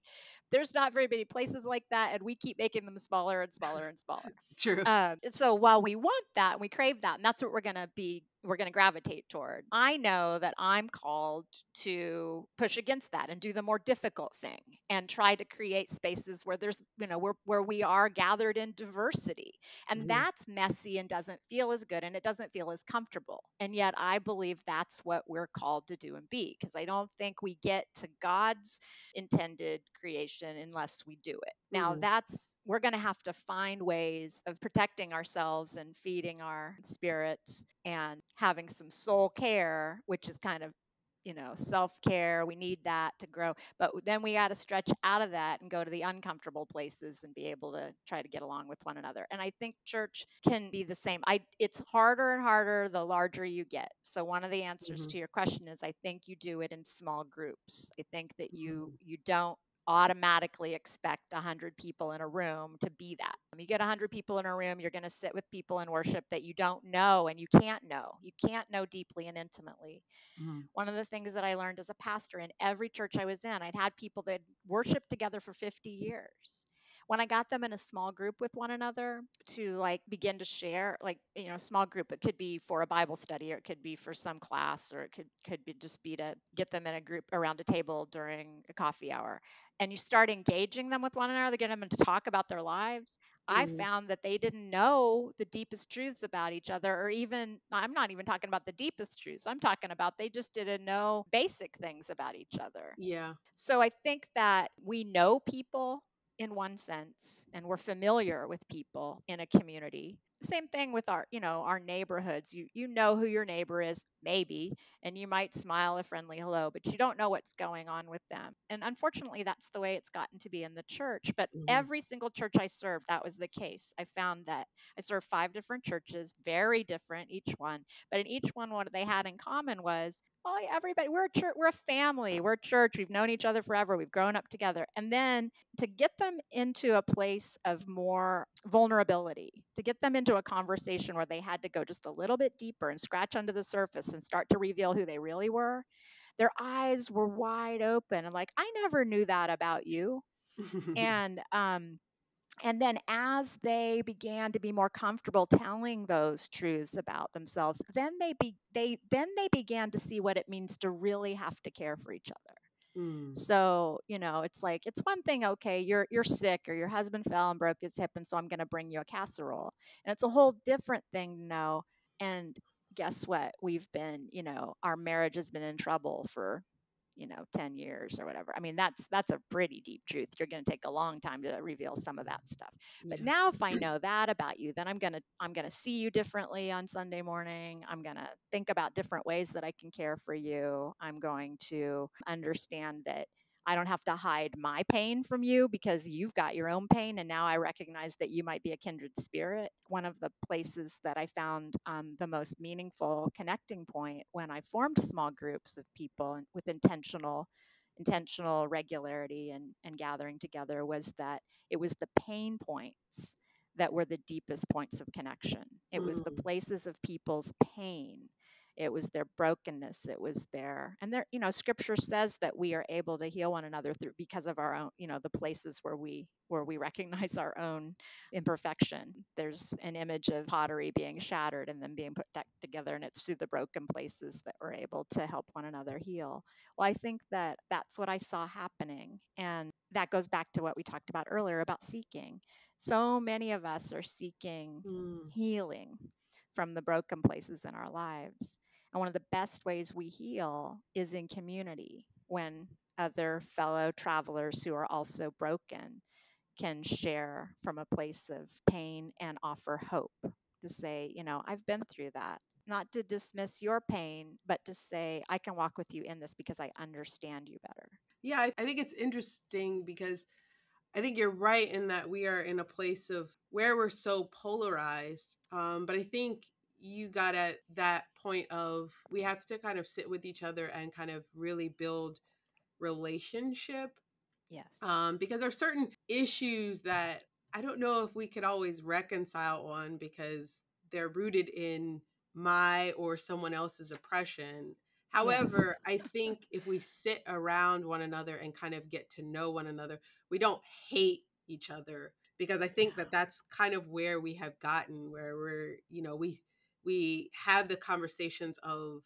There's not very many places like that, and we keep making them smaller and smaller and smaller. (laughs) True. Um, and so while we want that, and we crave that, and that's what we're going to be, we're going to gravitate toward. I know that I'm called to push against that and do the more difficult thing and try to create spaces where there's, you know, where, where we are gathered in diversity. And Mhm. that's messy and doesn't feel as good and it doesn't feel as comfortable. And yet I believe that's what we're called to do and be because I don't think we get to God's intended creation unless we do it. Now, Mhm. that's we're going to have to find ways of protecting ourselves and feeding our spirits and having some soul care, which is kind of you know, self care. We need that to grow. But then we got to stretch out of that and go to the uncomfortable places and be able to try to get along with one another. And I think church can be the same. I it's harder and harder the larger you get. So one of the answers Mhm. to your question is I think you do it in small groups. I think that you Mhm. you don't automatically expect 100 people in a room to be that. You get 100 people in a room, you're going to sit with people in worship that you don't know and you can't know. You can't know deeply and intimately Mhm. one of the things that I learned as a pastor in every church I was in, I'd had people that worshiped together for 50 years. When I got them in a small group with one another to like begin to share, like you know, small group, it could be for a Bible study, or it could be for some class, or it could could be just be to get them in a group around a table during a coffee hour, and you start engaging them with one another, get them to talk about their lives. I Mhm. found that they didn't know the deepest truths about each other, or even, I'm not even talking about the deepest truths. I'm talking about they just didn't know basic things about each other. Yeah. So I think that we know people in one sense and we're familiar with people in a community. Same thing with our, you know, our neighborhoods. You you know who your neighbor is, maybe, and you might smile a friendly hello, but you don't know what's going on with them. And unfortunately, that's the way it's gotten to be in the church. But Mhm. every single church I served, that was the case. I found that I served five different churches, very different each one, but in each one, what they had in common was well, everybody, we're a church, we're a family, we're a church, we've known each other forever, we've grown up together. And then to get them into a place of more vulnerability, to get them into a conversation where they had to go just a little bit deeper and scratch under the surface and start to reveal who they really were, their eyes were wide open and like, I never knew that about you. (laughs) And, um, and then as they began to be more comfortable telling those truths about themselves then they be they then they began to see what it means to really have to care for each other Mm. so you know it's like it's one thing okay you're you're sick or your husband fell and broke his hip and so i'm going to bring you a casserole and it's a whole different thing to know and guess what we've been you know our marriage has been in trouble for you know 10 years or whatever. I mean that's that's a pretty deep truth. You're going to take a long time to reveal some of that stuff. But Yeah. now if i know that about you then i'm going to i'm going to see you differently on sunday morning. I'm going to think about different ways that i can care for you. I'm going to understand that I don't have to hide my pain from you because you've got your own pain. And now I recognize that you might be a kindred spirit. One of the places that I found um, the most meaningful connecting point when I formed small groups of people with intentional intentional regularity and, and gathering together was that it was the pain points that were the deepest points of connection. It was the Mm. places of people's pain it was their brokenness it was their and there you know scripture says that we are able to heal one another through because of our own you know the places where we where we recognize our own imperfection. There's an image of pottery being shattered and then being put back together and it's through the broken places that we're able to help one another heal. Well i think that that's what i saw happening and that goes back to what we talked about earlier about seeking. So many of us are seeking mm. healing from the broken places in our lives and one of the best ways we heal is in community when other fellow travelers who are also broken can share from a place of pain and offer hope to say, you know, I've been through that. Not to dismiss your pain, but to say, I can walk with you in this because I understand you better. Yeah, I think it's interesting because I think you're right in that we are in a place of where we're so polarized. Um, but I think you got at that point of we have to kind of sit with each other and kind of really build relationship. Yes. Um, because there are certain issues that I don't know if we could always reconcile on because they're rooted in my or someone else's oppression. However, yes. I think if we sit around one another and kind of get to know one another, we don't hate each other because I think that that's kind of where we have gotten where we're, you know, we we have the conversations of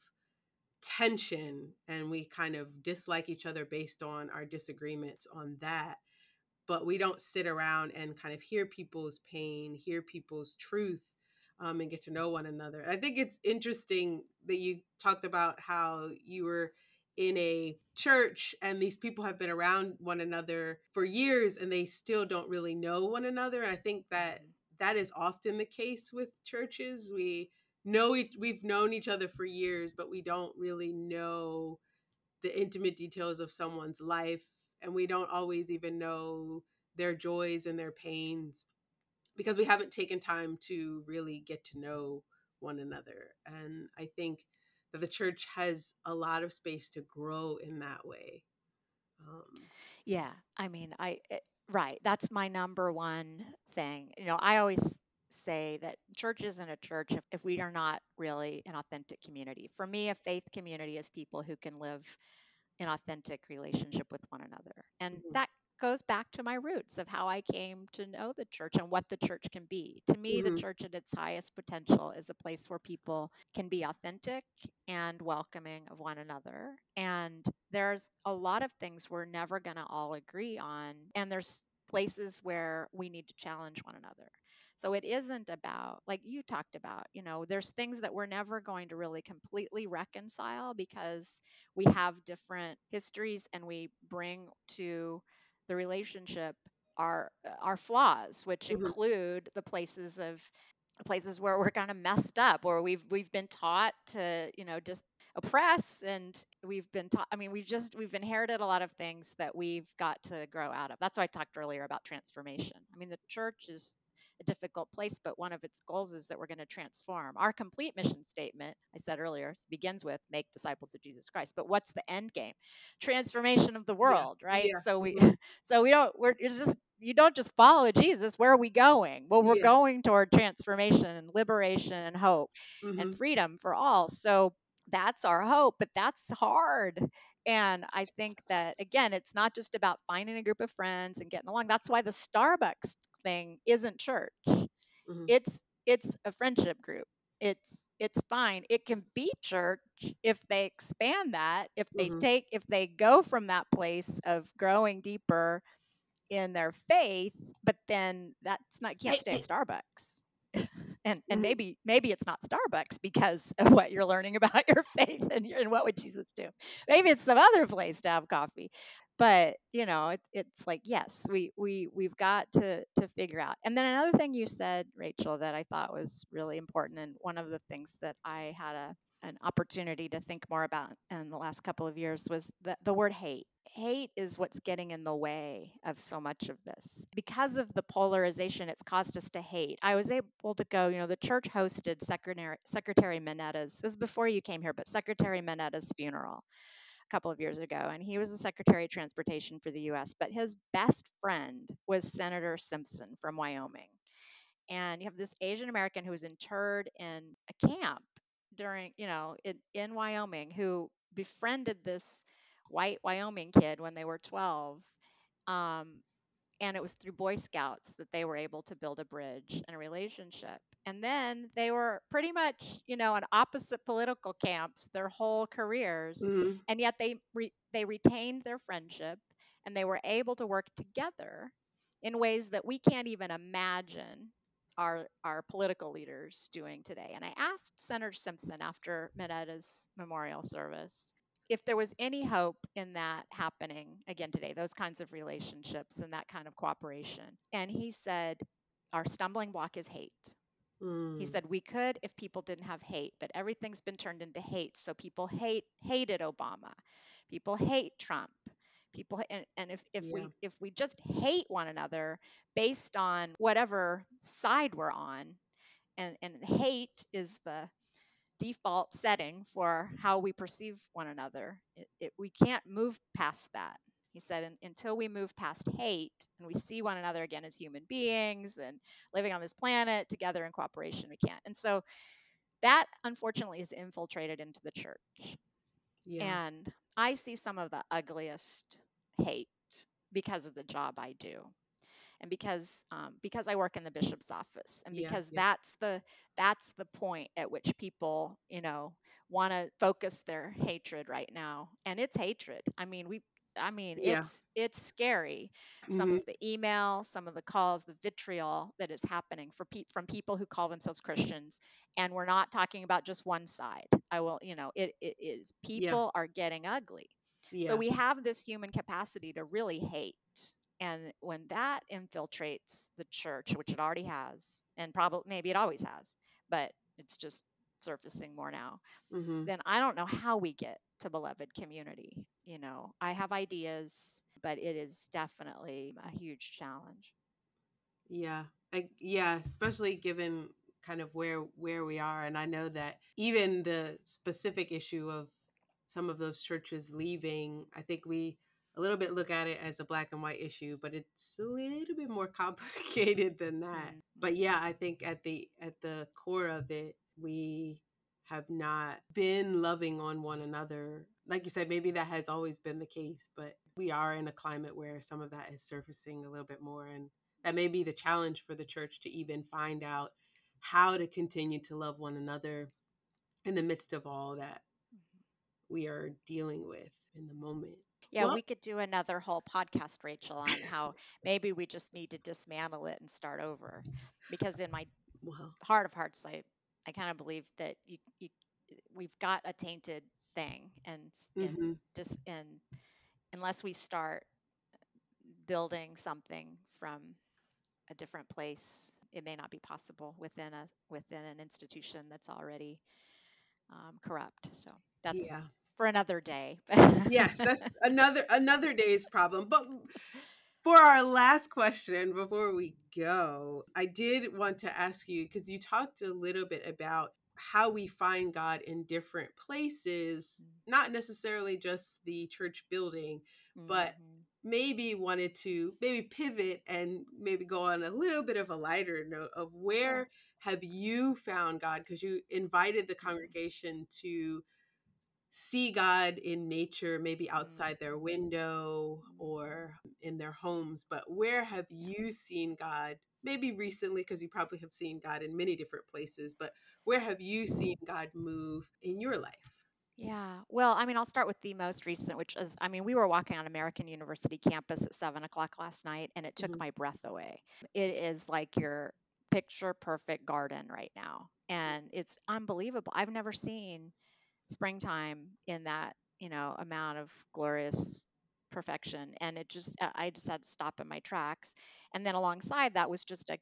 tension and we kind of dislike each other based on our disagreements on that but we don't sit around and kind of hear people's pain hear people's truth um, and get to know one another i think it's interesting that you talked about how you were in a church and these people have been around one another for years and they still don't really know one another i think that mm-hmm. that is often the case with churches we know we, we've known each other for years, but we don't really know the intimate details of someone's life. And we don't always even know their joys and their pains because we haven't taken time to really get to know one another. And I think that the church has a lot of space to grow in that way. Um, yeah, I mean, I it, eh, right. That's my number one thing. You know, I always say that church isn't a church if, if we are not really an authentic community. For me, a faith community is people who can live in authentic relationship with one another. And mm-hmm. that goes back to my roots of how I came to know the church and what the church can be. To me, mm-hmm. the church at its highest potential is a place where people can be authentic and welcoming of one another. And there's a lot of things we're never going to all agree on. And there's places where we need to challenge one another. So it isn't about, like you talked about, you know, there's things that we're never going to really completely reconcile because we have different histories and we bring to the relationship our our flaws which mm-hmm. include the places of places where we're kind of messed up or we've we've been taught to you know just oppress and we've been taught i mean we've just we've inherited a lot of things that we've got to grow out of that's why i talked earlier about transformation i mean the church is a difficult place, but one of its goals is that we're going to transform. Our complete mission statement, I said earlier, begins with make disciples of Jesus Christ. But what's the end game? Transformation of the world, yeah. right? Yeah. So we mm-hmm. (laughs) so we don't we're it's just you don't just follow Jesus. Where are we going? Well, we're yeah. going toward transformation and liberation and hope mm-hmm. and freedom for all. So that's our hope, but that's hard. And I think that, again, it's not just about finding a group of friends and getting along. That's why the Starbucks thing isn't church. Mm-hmm. It's it's a friendship group. It's it's fine. It can be church if they expand that, if they mm-hmm. take if they go from that place of growing deeper in their faith, but then that's not you can't stay at Starbucks and and mm-hmm. maybe maybe it's not starbucks because of what you're learning (laughs) about your faith and, your, and what would jesus do maybe it's some other place to have coffee but you know it, it's like yes we we we've got to to figure out and then another thing you said rachel that i thought was really important and one of the things that i had a an opportunity to think more about in the last couple of years was the, the word hate. Hate is what's getting in the way of so much of this. Because of the polarization, it's caused us to hate. I was able to go, you know, the church hosted Secretary, Secretary Mineta's, it was before you came here, but Secretary Mineta's funeral a couple of years ago. And he was the Secretary of Transportation for the US, but his best friend was Senator Simpson from Wyoming. And you have this Asian American who was interred in a camp during, you know, in, in Wyoming who befriended this white Wyoming kid when they were 12. Um, and it was through Boy Scouts that they were able to build a bridge and a relationship. And then they were pretty much, you know, in opposite political camps their whole careers, Mm-hmm. and yet they re- they retained their friendship and they were able to work together in ways that we can't even imagine our our political leaders doing today. And I asked Senator Simpson after Mineta's memorial service if there was any hope in that happening again today, those kinds of relationships and that kind of cooperation. And he said, our stumbling block is hate. Mm. He said we could if people didn't have hate, but everything's been turned into hate. So people hate hated Obama. People hate Trump. People and, and if, if Yeah. we if we just hate one another based on whatever side we're on, and, and hate is the default setting for how we perceive one another. It, it, we can't move past that. He said, until we move past hate and we see one another again as human beings and living on this planet together in cooperation, we can't. And so that unfortunately is infiltrated into the church. yeah. And I see some of the ugliest hate because of the job I do. And because um, because I work in the bishop's office, and because yeah. that's the that's the point at which people you know want to focus their hatred right now, and it's hatred. I mean we I mean Yeah. it's it's scary. Some Mhm. of the email, some of the calls, the vitriol that is happening for pe- from people who call themselves Christians, and we're not talking about just one side. I will you know it, it is people are getting ugly. yeah. So we have this human capacity to really hate. And when that infiltrates the church, which it already has, and probably maybe it always has, but it's just surfacing more now, Mhm. then I don't know how we get to beloved community. You know, I have ideas, but it is definitely a huge challenge. Yeah. I, yeah, especially given kind of where where we are and I know that even the specific issue of some of those churches leaving, I think we a little bit look at it as a black and white issue, but it's a little bit more (laughs) complicated than that. Mhm. But yeah, I think at the at the core of it, we have not been loving on one another. Like you said, maybe that has always been the case, but we are in a climate where some of that is surfacing a little bit more and that may be the challenge for the church to even find out how to continue to love one another in the midst of all that we are dealing with in the moment. Yeah, Well- we could do another whole podcast, Rachel, on how maybe we just need to dismantle it and start over. Because in my Well, heart of hearts, I, I kind of believe that you, you, we've got a tainted thing, and and mhm. just and unless we start building something from a different place, it may not be possible within a within an institution that's already um, corrupt. So that's yeah. For another day. yes, that's (laughs) another another day's problem. But for our last question before we go, I did want to ask you because you talked a little bit about how we find God in different places, not necessarily just the church building, but Mhm. maybe wanted to maybe pivot and maybe go on a little bit of a lighter note of where have you found God because you invited the congregation to see God in nature, maybe outside their window or in their homes, but where have you seen God? Maybe recently, because you probably have seen God in many different places, but where have you seen God move in your life? Yeah. Well, I mean, I'll start with the most recent, which is, I mean, we were walking on American University campus at seven o'clock last night, and it took Mhm. my breath away. It is like your picture perfect garden right now, and it's unbelievable. I've never seen springtime in that, you know, amount of glorious perfection, and it just, I I just had to stop in my tracks. And then alongside that was just a,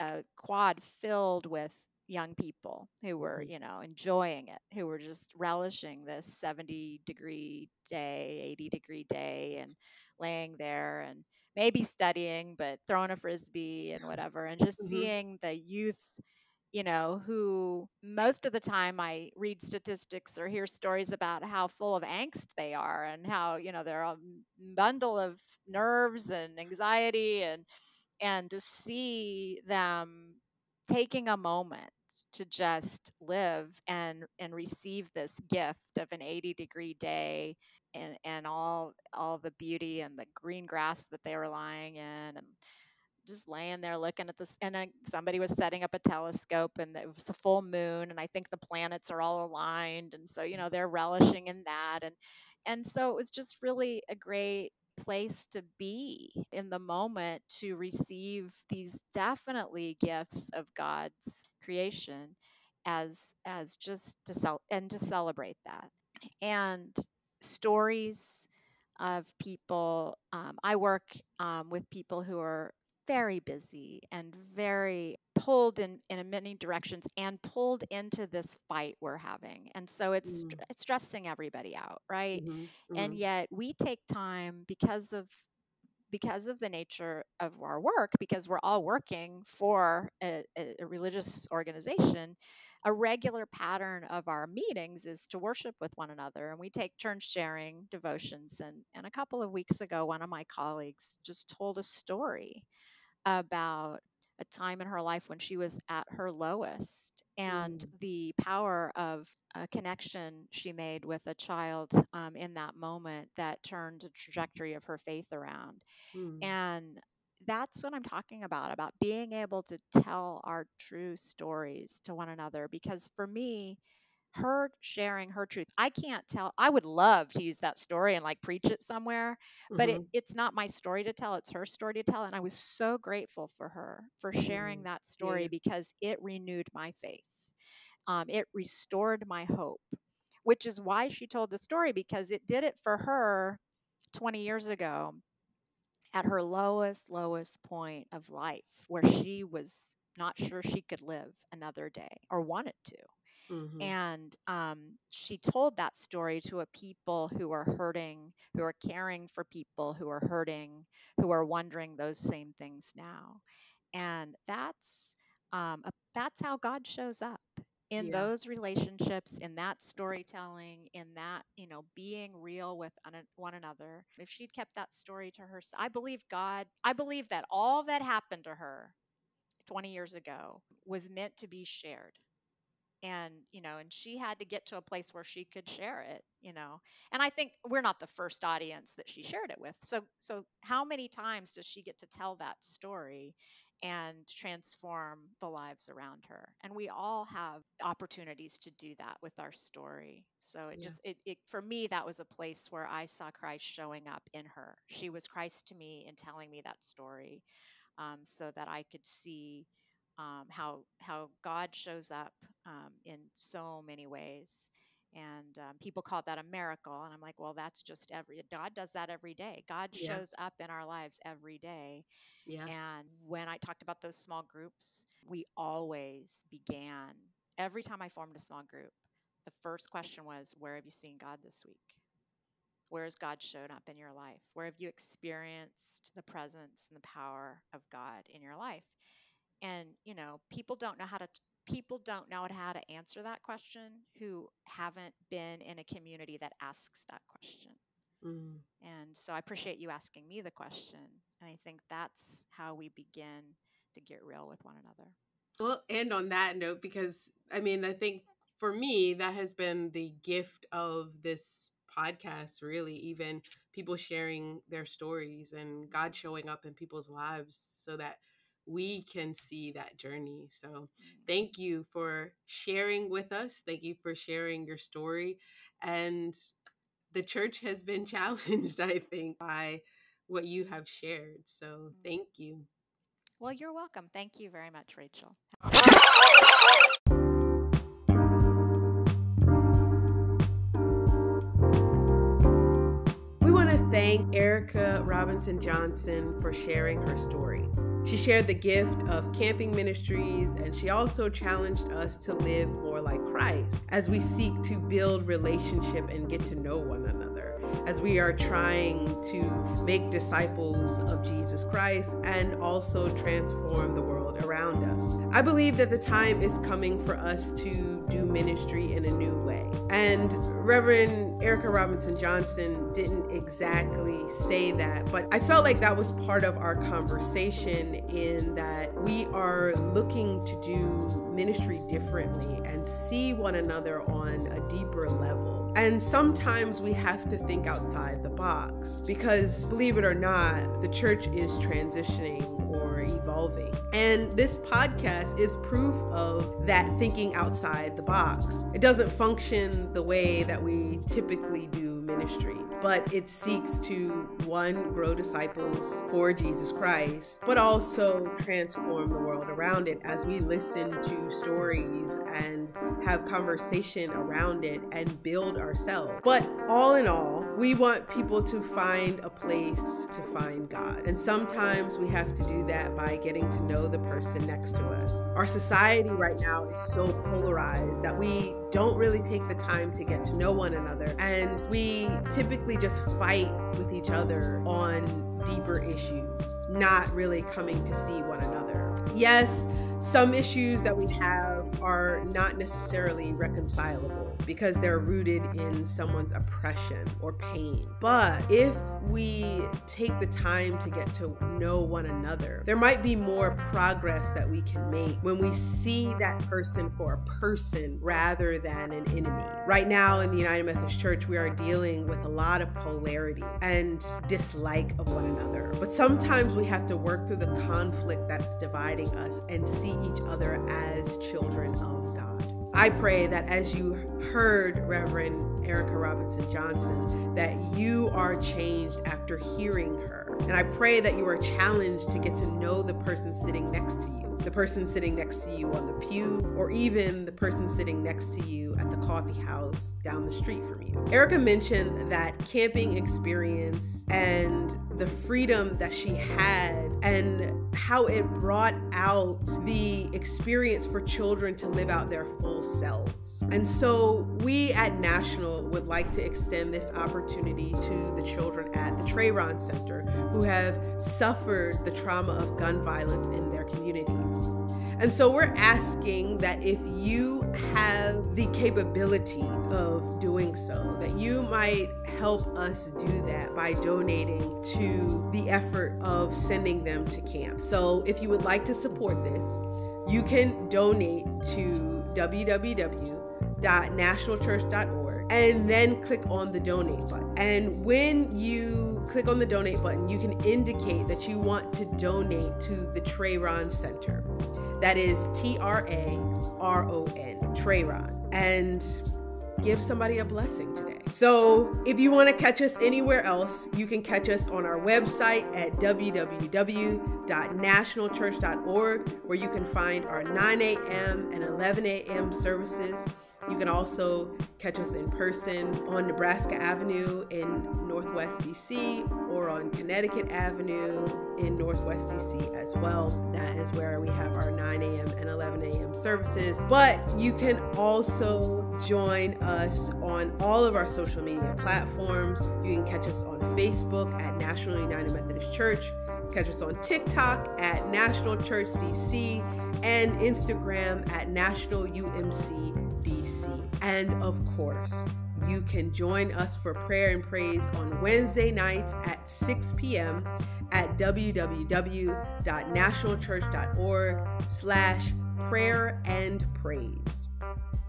a quad filled with young people who were, Mhm. you know, enjoying it, who were just relishing this 70 degree day, 80 degree day, and laying there and maybe studying, but throwing a frisbee and (laughs) whatever, and just Mhm. seeing the youth, you know, who most of the time I read statistics or hear stories about how full of angst they are and how, you know, they're a bundle of nerves and anxiety and and to see them taking a moment to just live and and receive this gift of an 80 degree day and and all all the beauty and the green grass that they were lying in and just laying there looking at this and I, somebody was setting up a telescope and it was a full moon and i think the planets are all aligned and so you know they're relishing in that and and so it was just really a great place to be in the moment to receive these definitely gifts of god's creation as as just to sell and to celebrate that. And stories of people um, i work um, with people who are very busy and very pulled in, in many directions and pulled into this fight we're having. And so it's, mm. it's stressing everybody out, right? Mm-hmm. Mm-hmm. And yet we take time because of because of the nature of our work, because we're all working for a, a, religious organization, a regular pattern of our meetings is to worship with one another. And we take turns sharing devotions. And, and a couple of weeks ago, one of my colleagues just told a story about a time in her life when she was at her lowest and mm. the power of a connection she made with a child um, in that moment that turned the trajectory of her faith around. Mm. And that's what I'm talking about about being able to tell our true stories to one another. Because for me, her sharing her truth. I can't tell. I would love to use that story and like preach it somewhere, mm-hmm. but it, mm-hmm. it's not my story to tell. It's her story to tell. And I was so grateful for her for sharing mm-hmm. that story yeah. because it renewed my faith. Um, it restored my hope, which is why she told the story because it did it for her 20 years ago at her lowest, lowest point of life where she was not sure she could live another day or wanted to. Mm-hmm. And um, she told that story to a people who are hurting, who are caring for people who are hurting, who are wondering those same things now. And that's um, a, that's how God shows up in yeah. those relationships, in that storytelling, in that you know being real with one another. If she'd kept that story to herself, I believe God. I believe that all that happened to her 20 years ago was meant to be shared and you know and she had to get to a place where she could share it you know. And i think we're not the first audience that she shared it with. So so how many times does she get to tell that story and transform the lives around her? And we all have opportunities to do that with our story. So it yeah. just it, it for me that was a place where i saw christ showing up in her. She was christ to me in telling me that story um, so that i could see um, how how God shows up um, in so many ways. And um, people call that a miracle, and I'm like, well, that's just every God does that every day. God yeah. shows up in our lives every day. Yeah. And when I talked about those small groups, we always began every time I formed a small group. The first question was, where have you seen God this week? Where has God shown up in your life? Where have you experienced the presence and the power of God in your life? And you know people don't know how to people don't know how to answer that question who haven't been in a community that asks that question mm. and so i appreciate you asking me the question and i think that's how we begin to get real with one another well and on that note because i mean i think for me that has been the gift of this podcast really even people sharing their stories and god showing up in people's lives so that we can see that journey. So, mm. thank you for sharing with us. Thank you for sharing your story. And the church has been (laughs) challenged, I think, by what you have shared. So, mm. thank you. Well, you're welcome. Thank you very much, Rachel. We want to thank Erica Robinson Johnson for sharing her story. She shared the gift of camping ministries, and she also challenged us to live more like Christ as we seek to build relationship and get to know one another. as we are trying to make disciples of Jesus Christ and also transform the world around us. I believe that the time is coming for us to do ministry in a new way. And Reverend Erica Robinson Johnson didn't exactly say that, but I felt like that was part of our conversation in that we are looking to do ministry differently and see one another on a deeper level. And sometimes we have to think outside the box because, believe it or not, the church is transitioning or evolving. And this podcast is proof of that thinking outside the box. It doesn't function the way that we typically do ministry, but it seeks to one, grow disciples for Jesus Christ, but also transform the world around it as we listen to stories and have conversation around it and build ourselves. But all in all, we want people to find a place to find God. And sometimes we have to do that by getting to know the person next to us. Our society right now is so polarized that we don't really take the time to get to know one another. And we typically just fight with each other on deeper issues, not really coming to see one another. Yes, some issues that we have are not necessarily reconcilable because they're rooted in someone's oppression or pain. But if we take the time to get to know one another, there might be more progress that we can make when we see that person for a person rather than an enemy. Right now in the United Methodist Church, we are dealing with a lot of polarity and dislike of one another. But sometimes we have to work through the conflict that's dividing us and see each other as children of God. I pray that as you heard Reverend Erica Robinson Johnson, that you are changed after hearing her. And I pray that you are challenged to get to know the person sitting next to you the person sitting next to you on the pew, or even the person sitting next to you at the coffee house down the street from you. Erica mentioned that camping experience and the freedom that she had and how it brought out the experience for children to live out their full selves. And so we at National would like to extend this opportunity to the children at the Traron Center who have suffered the trauma of gun violence in their communities. And so we're asking that if you have the capability of doing so, that you might help us do that by donating to the effort of sending them to camp. So if you would like to support this, you can donate to www.nationalchurch.org and then click on the donate button. And when you click on the donate button, you can indicate that you want to donate to the Traron Center. That is T R A R O N, Traron. And give somebody a blessing today. So, if you want to catch us anywhere else, you can catch us on our website at www.nationalchurch.org, where you can find our 9 a.m. and 11 a.m. services. You can also catch us in person on Nebraska Avenue in Northwest DC or on Connecticut Avenue in Northwest DC as well. That is where we have our 9 a.m. and 11 a.m. services. But you can also join us on all of our social media platforms. You can catch us on Facebook at National United Methodist Church, catch us on TikTok at National Church DC, and Instagram at National UMC DC. And of course, you can join us for prayer and praise on Wednesday nights at 6 p.m. at www.nationalchurch.org slash prayer and praise.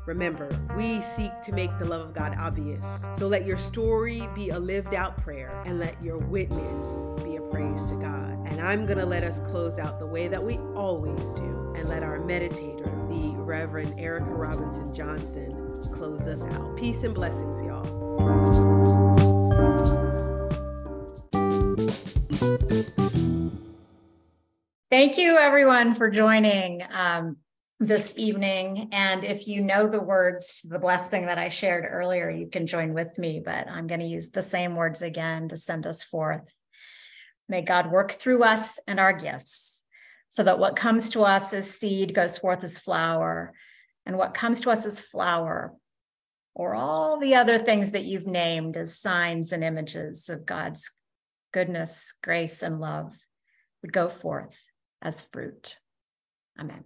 Remember, we seek to make the love of God obvious. So let your story be a lived out prayer and let your witness be a praise to God. And I'm going to let us close out the way that we always do and let our meditator, the Reverend Erica Robinson Johnson, close us out. Peace and blessings, y'all. Thank you, everyone, for joining. Um, this evening. And if you know the words, the blessing that I shared earlier, you can join with me, but I'm going to use the same words again to send us forth. May God work through us and our gifts so that what comes to us as seed goes forth as flower, and what comes to us as flower or all the other things that you've named as signs and images of God's goodness, grace, and love would go forth as fruit. Amen.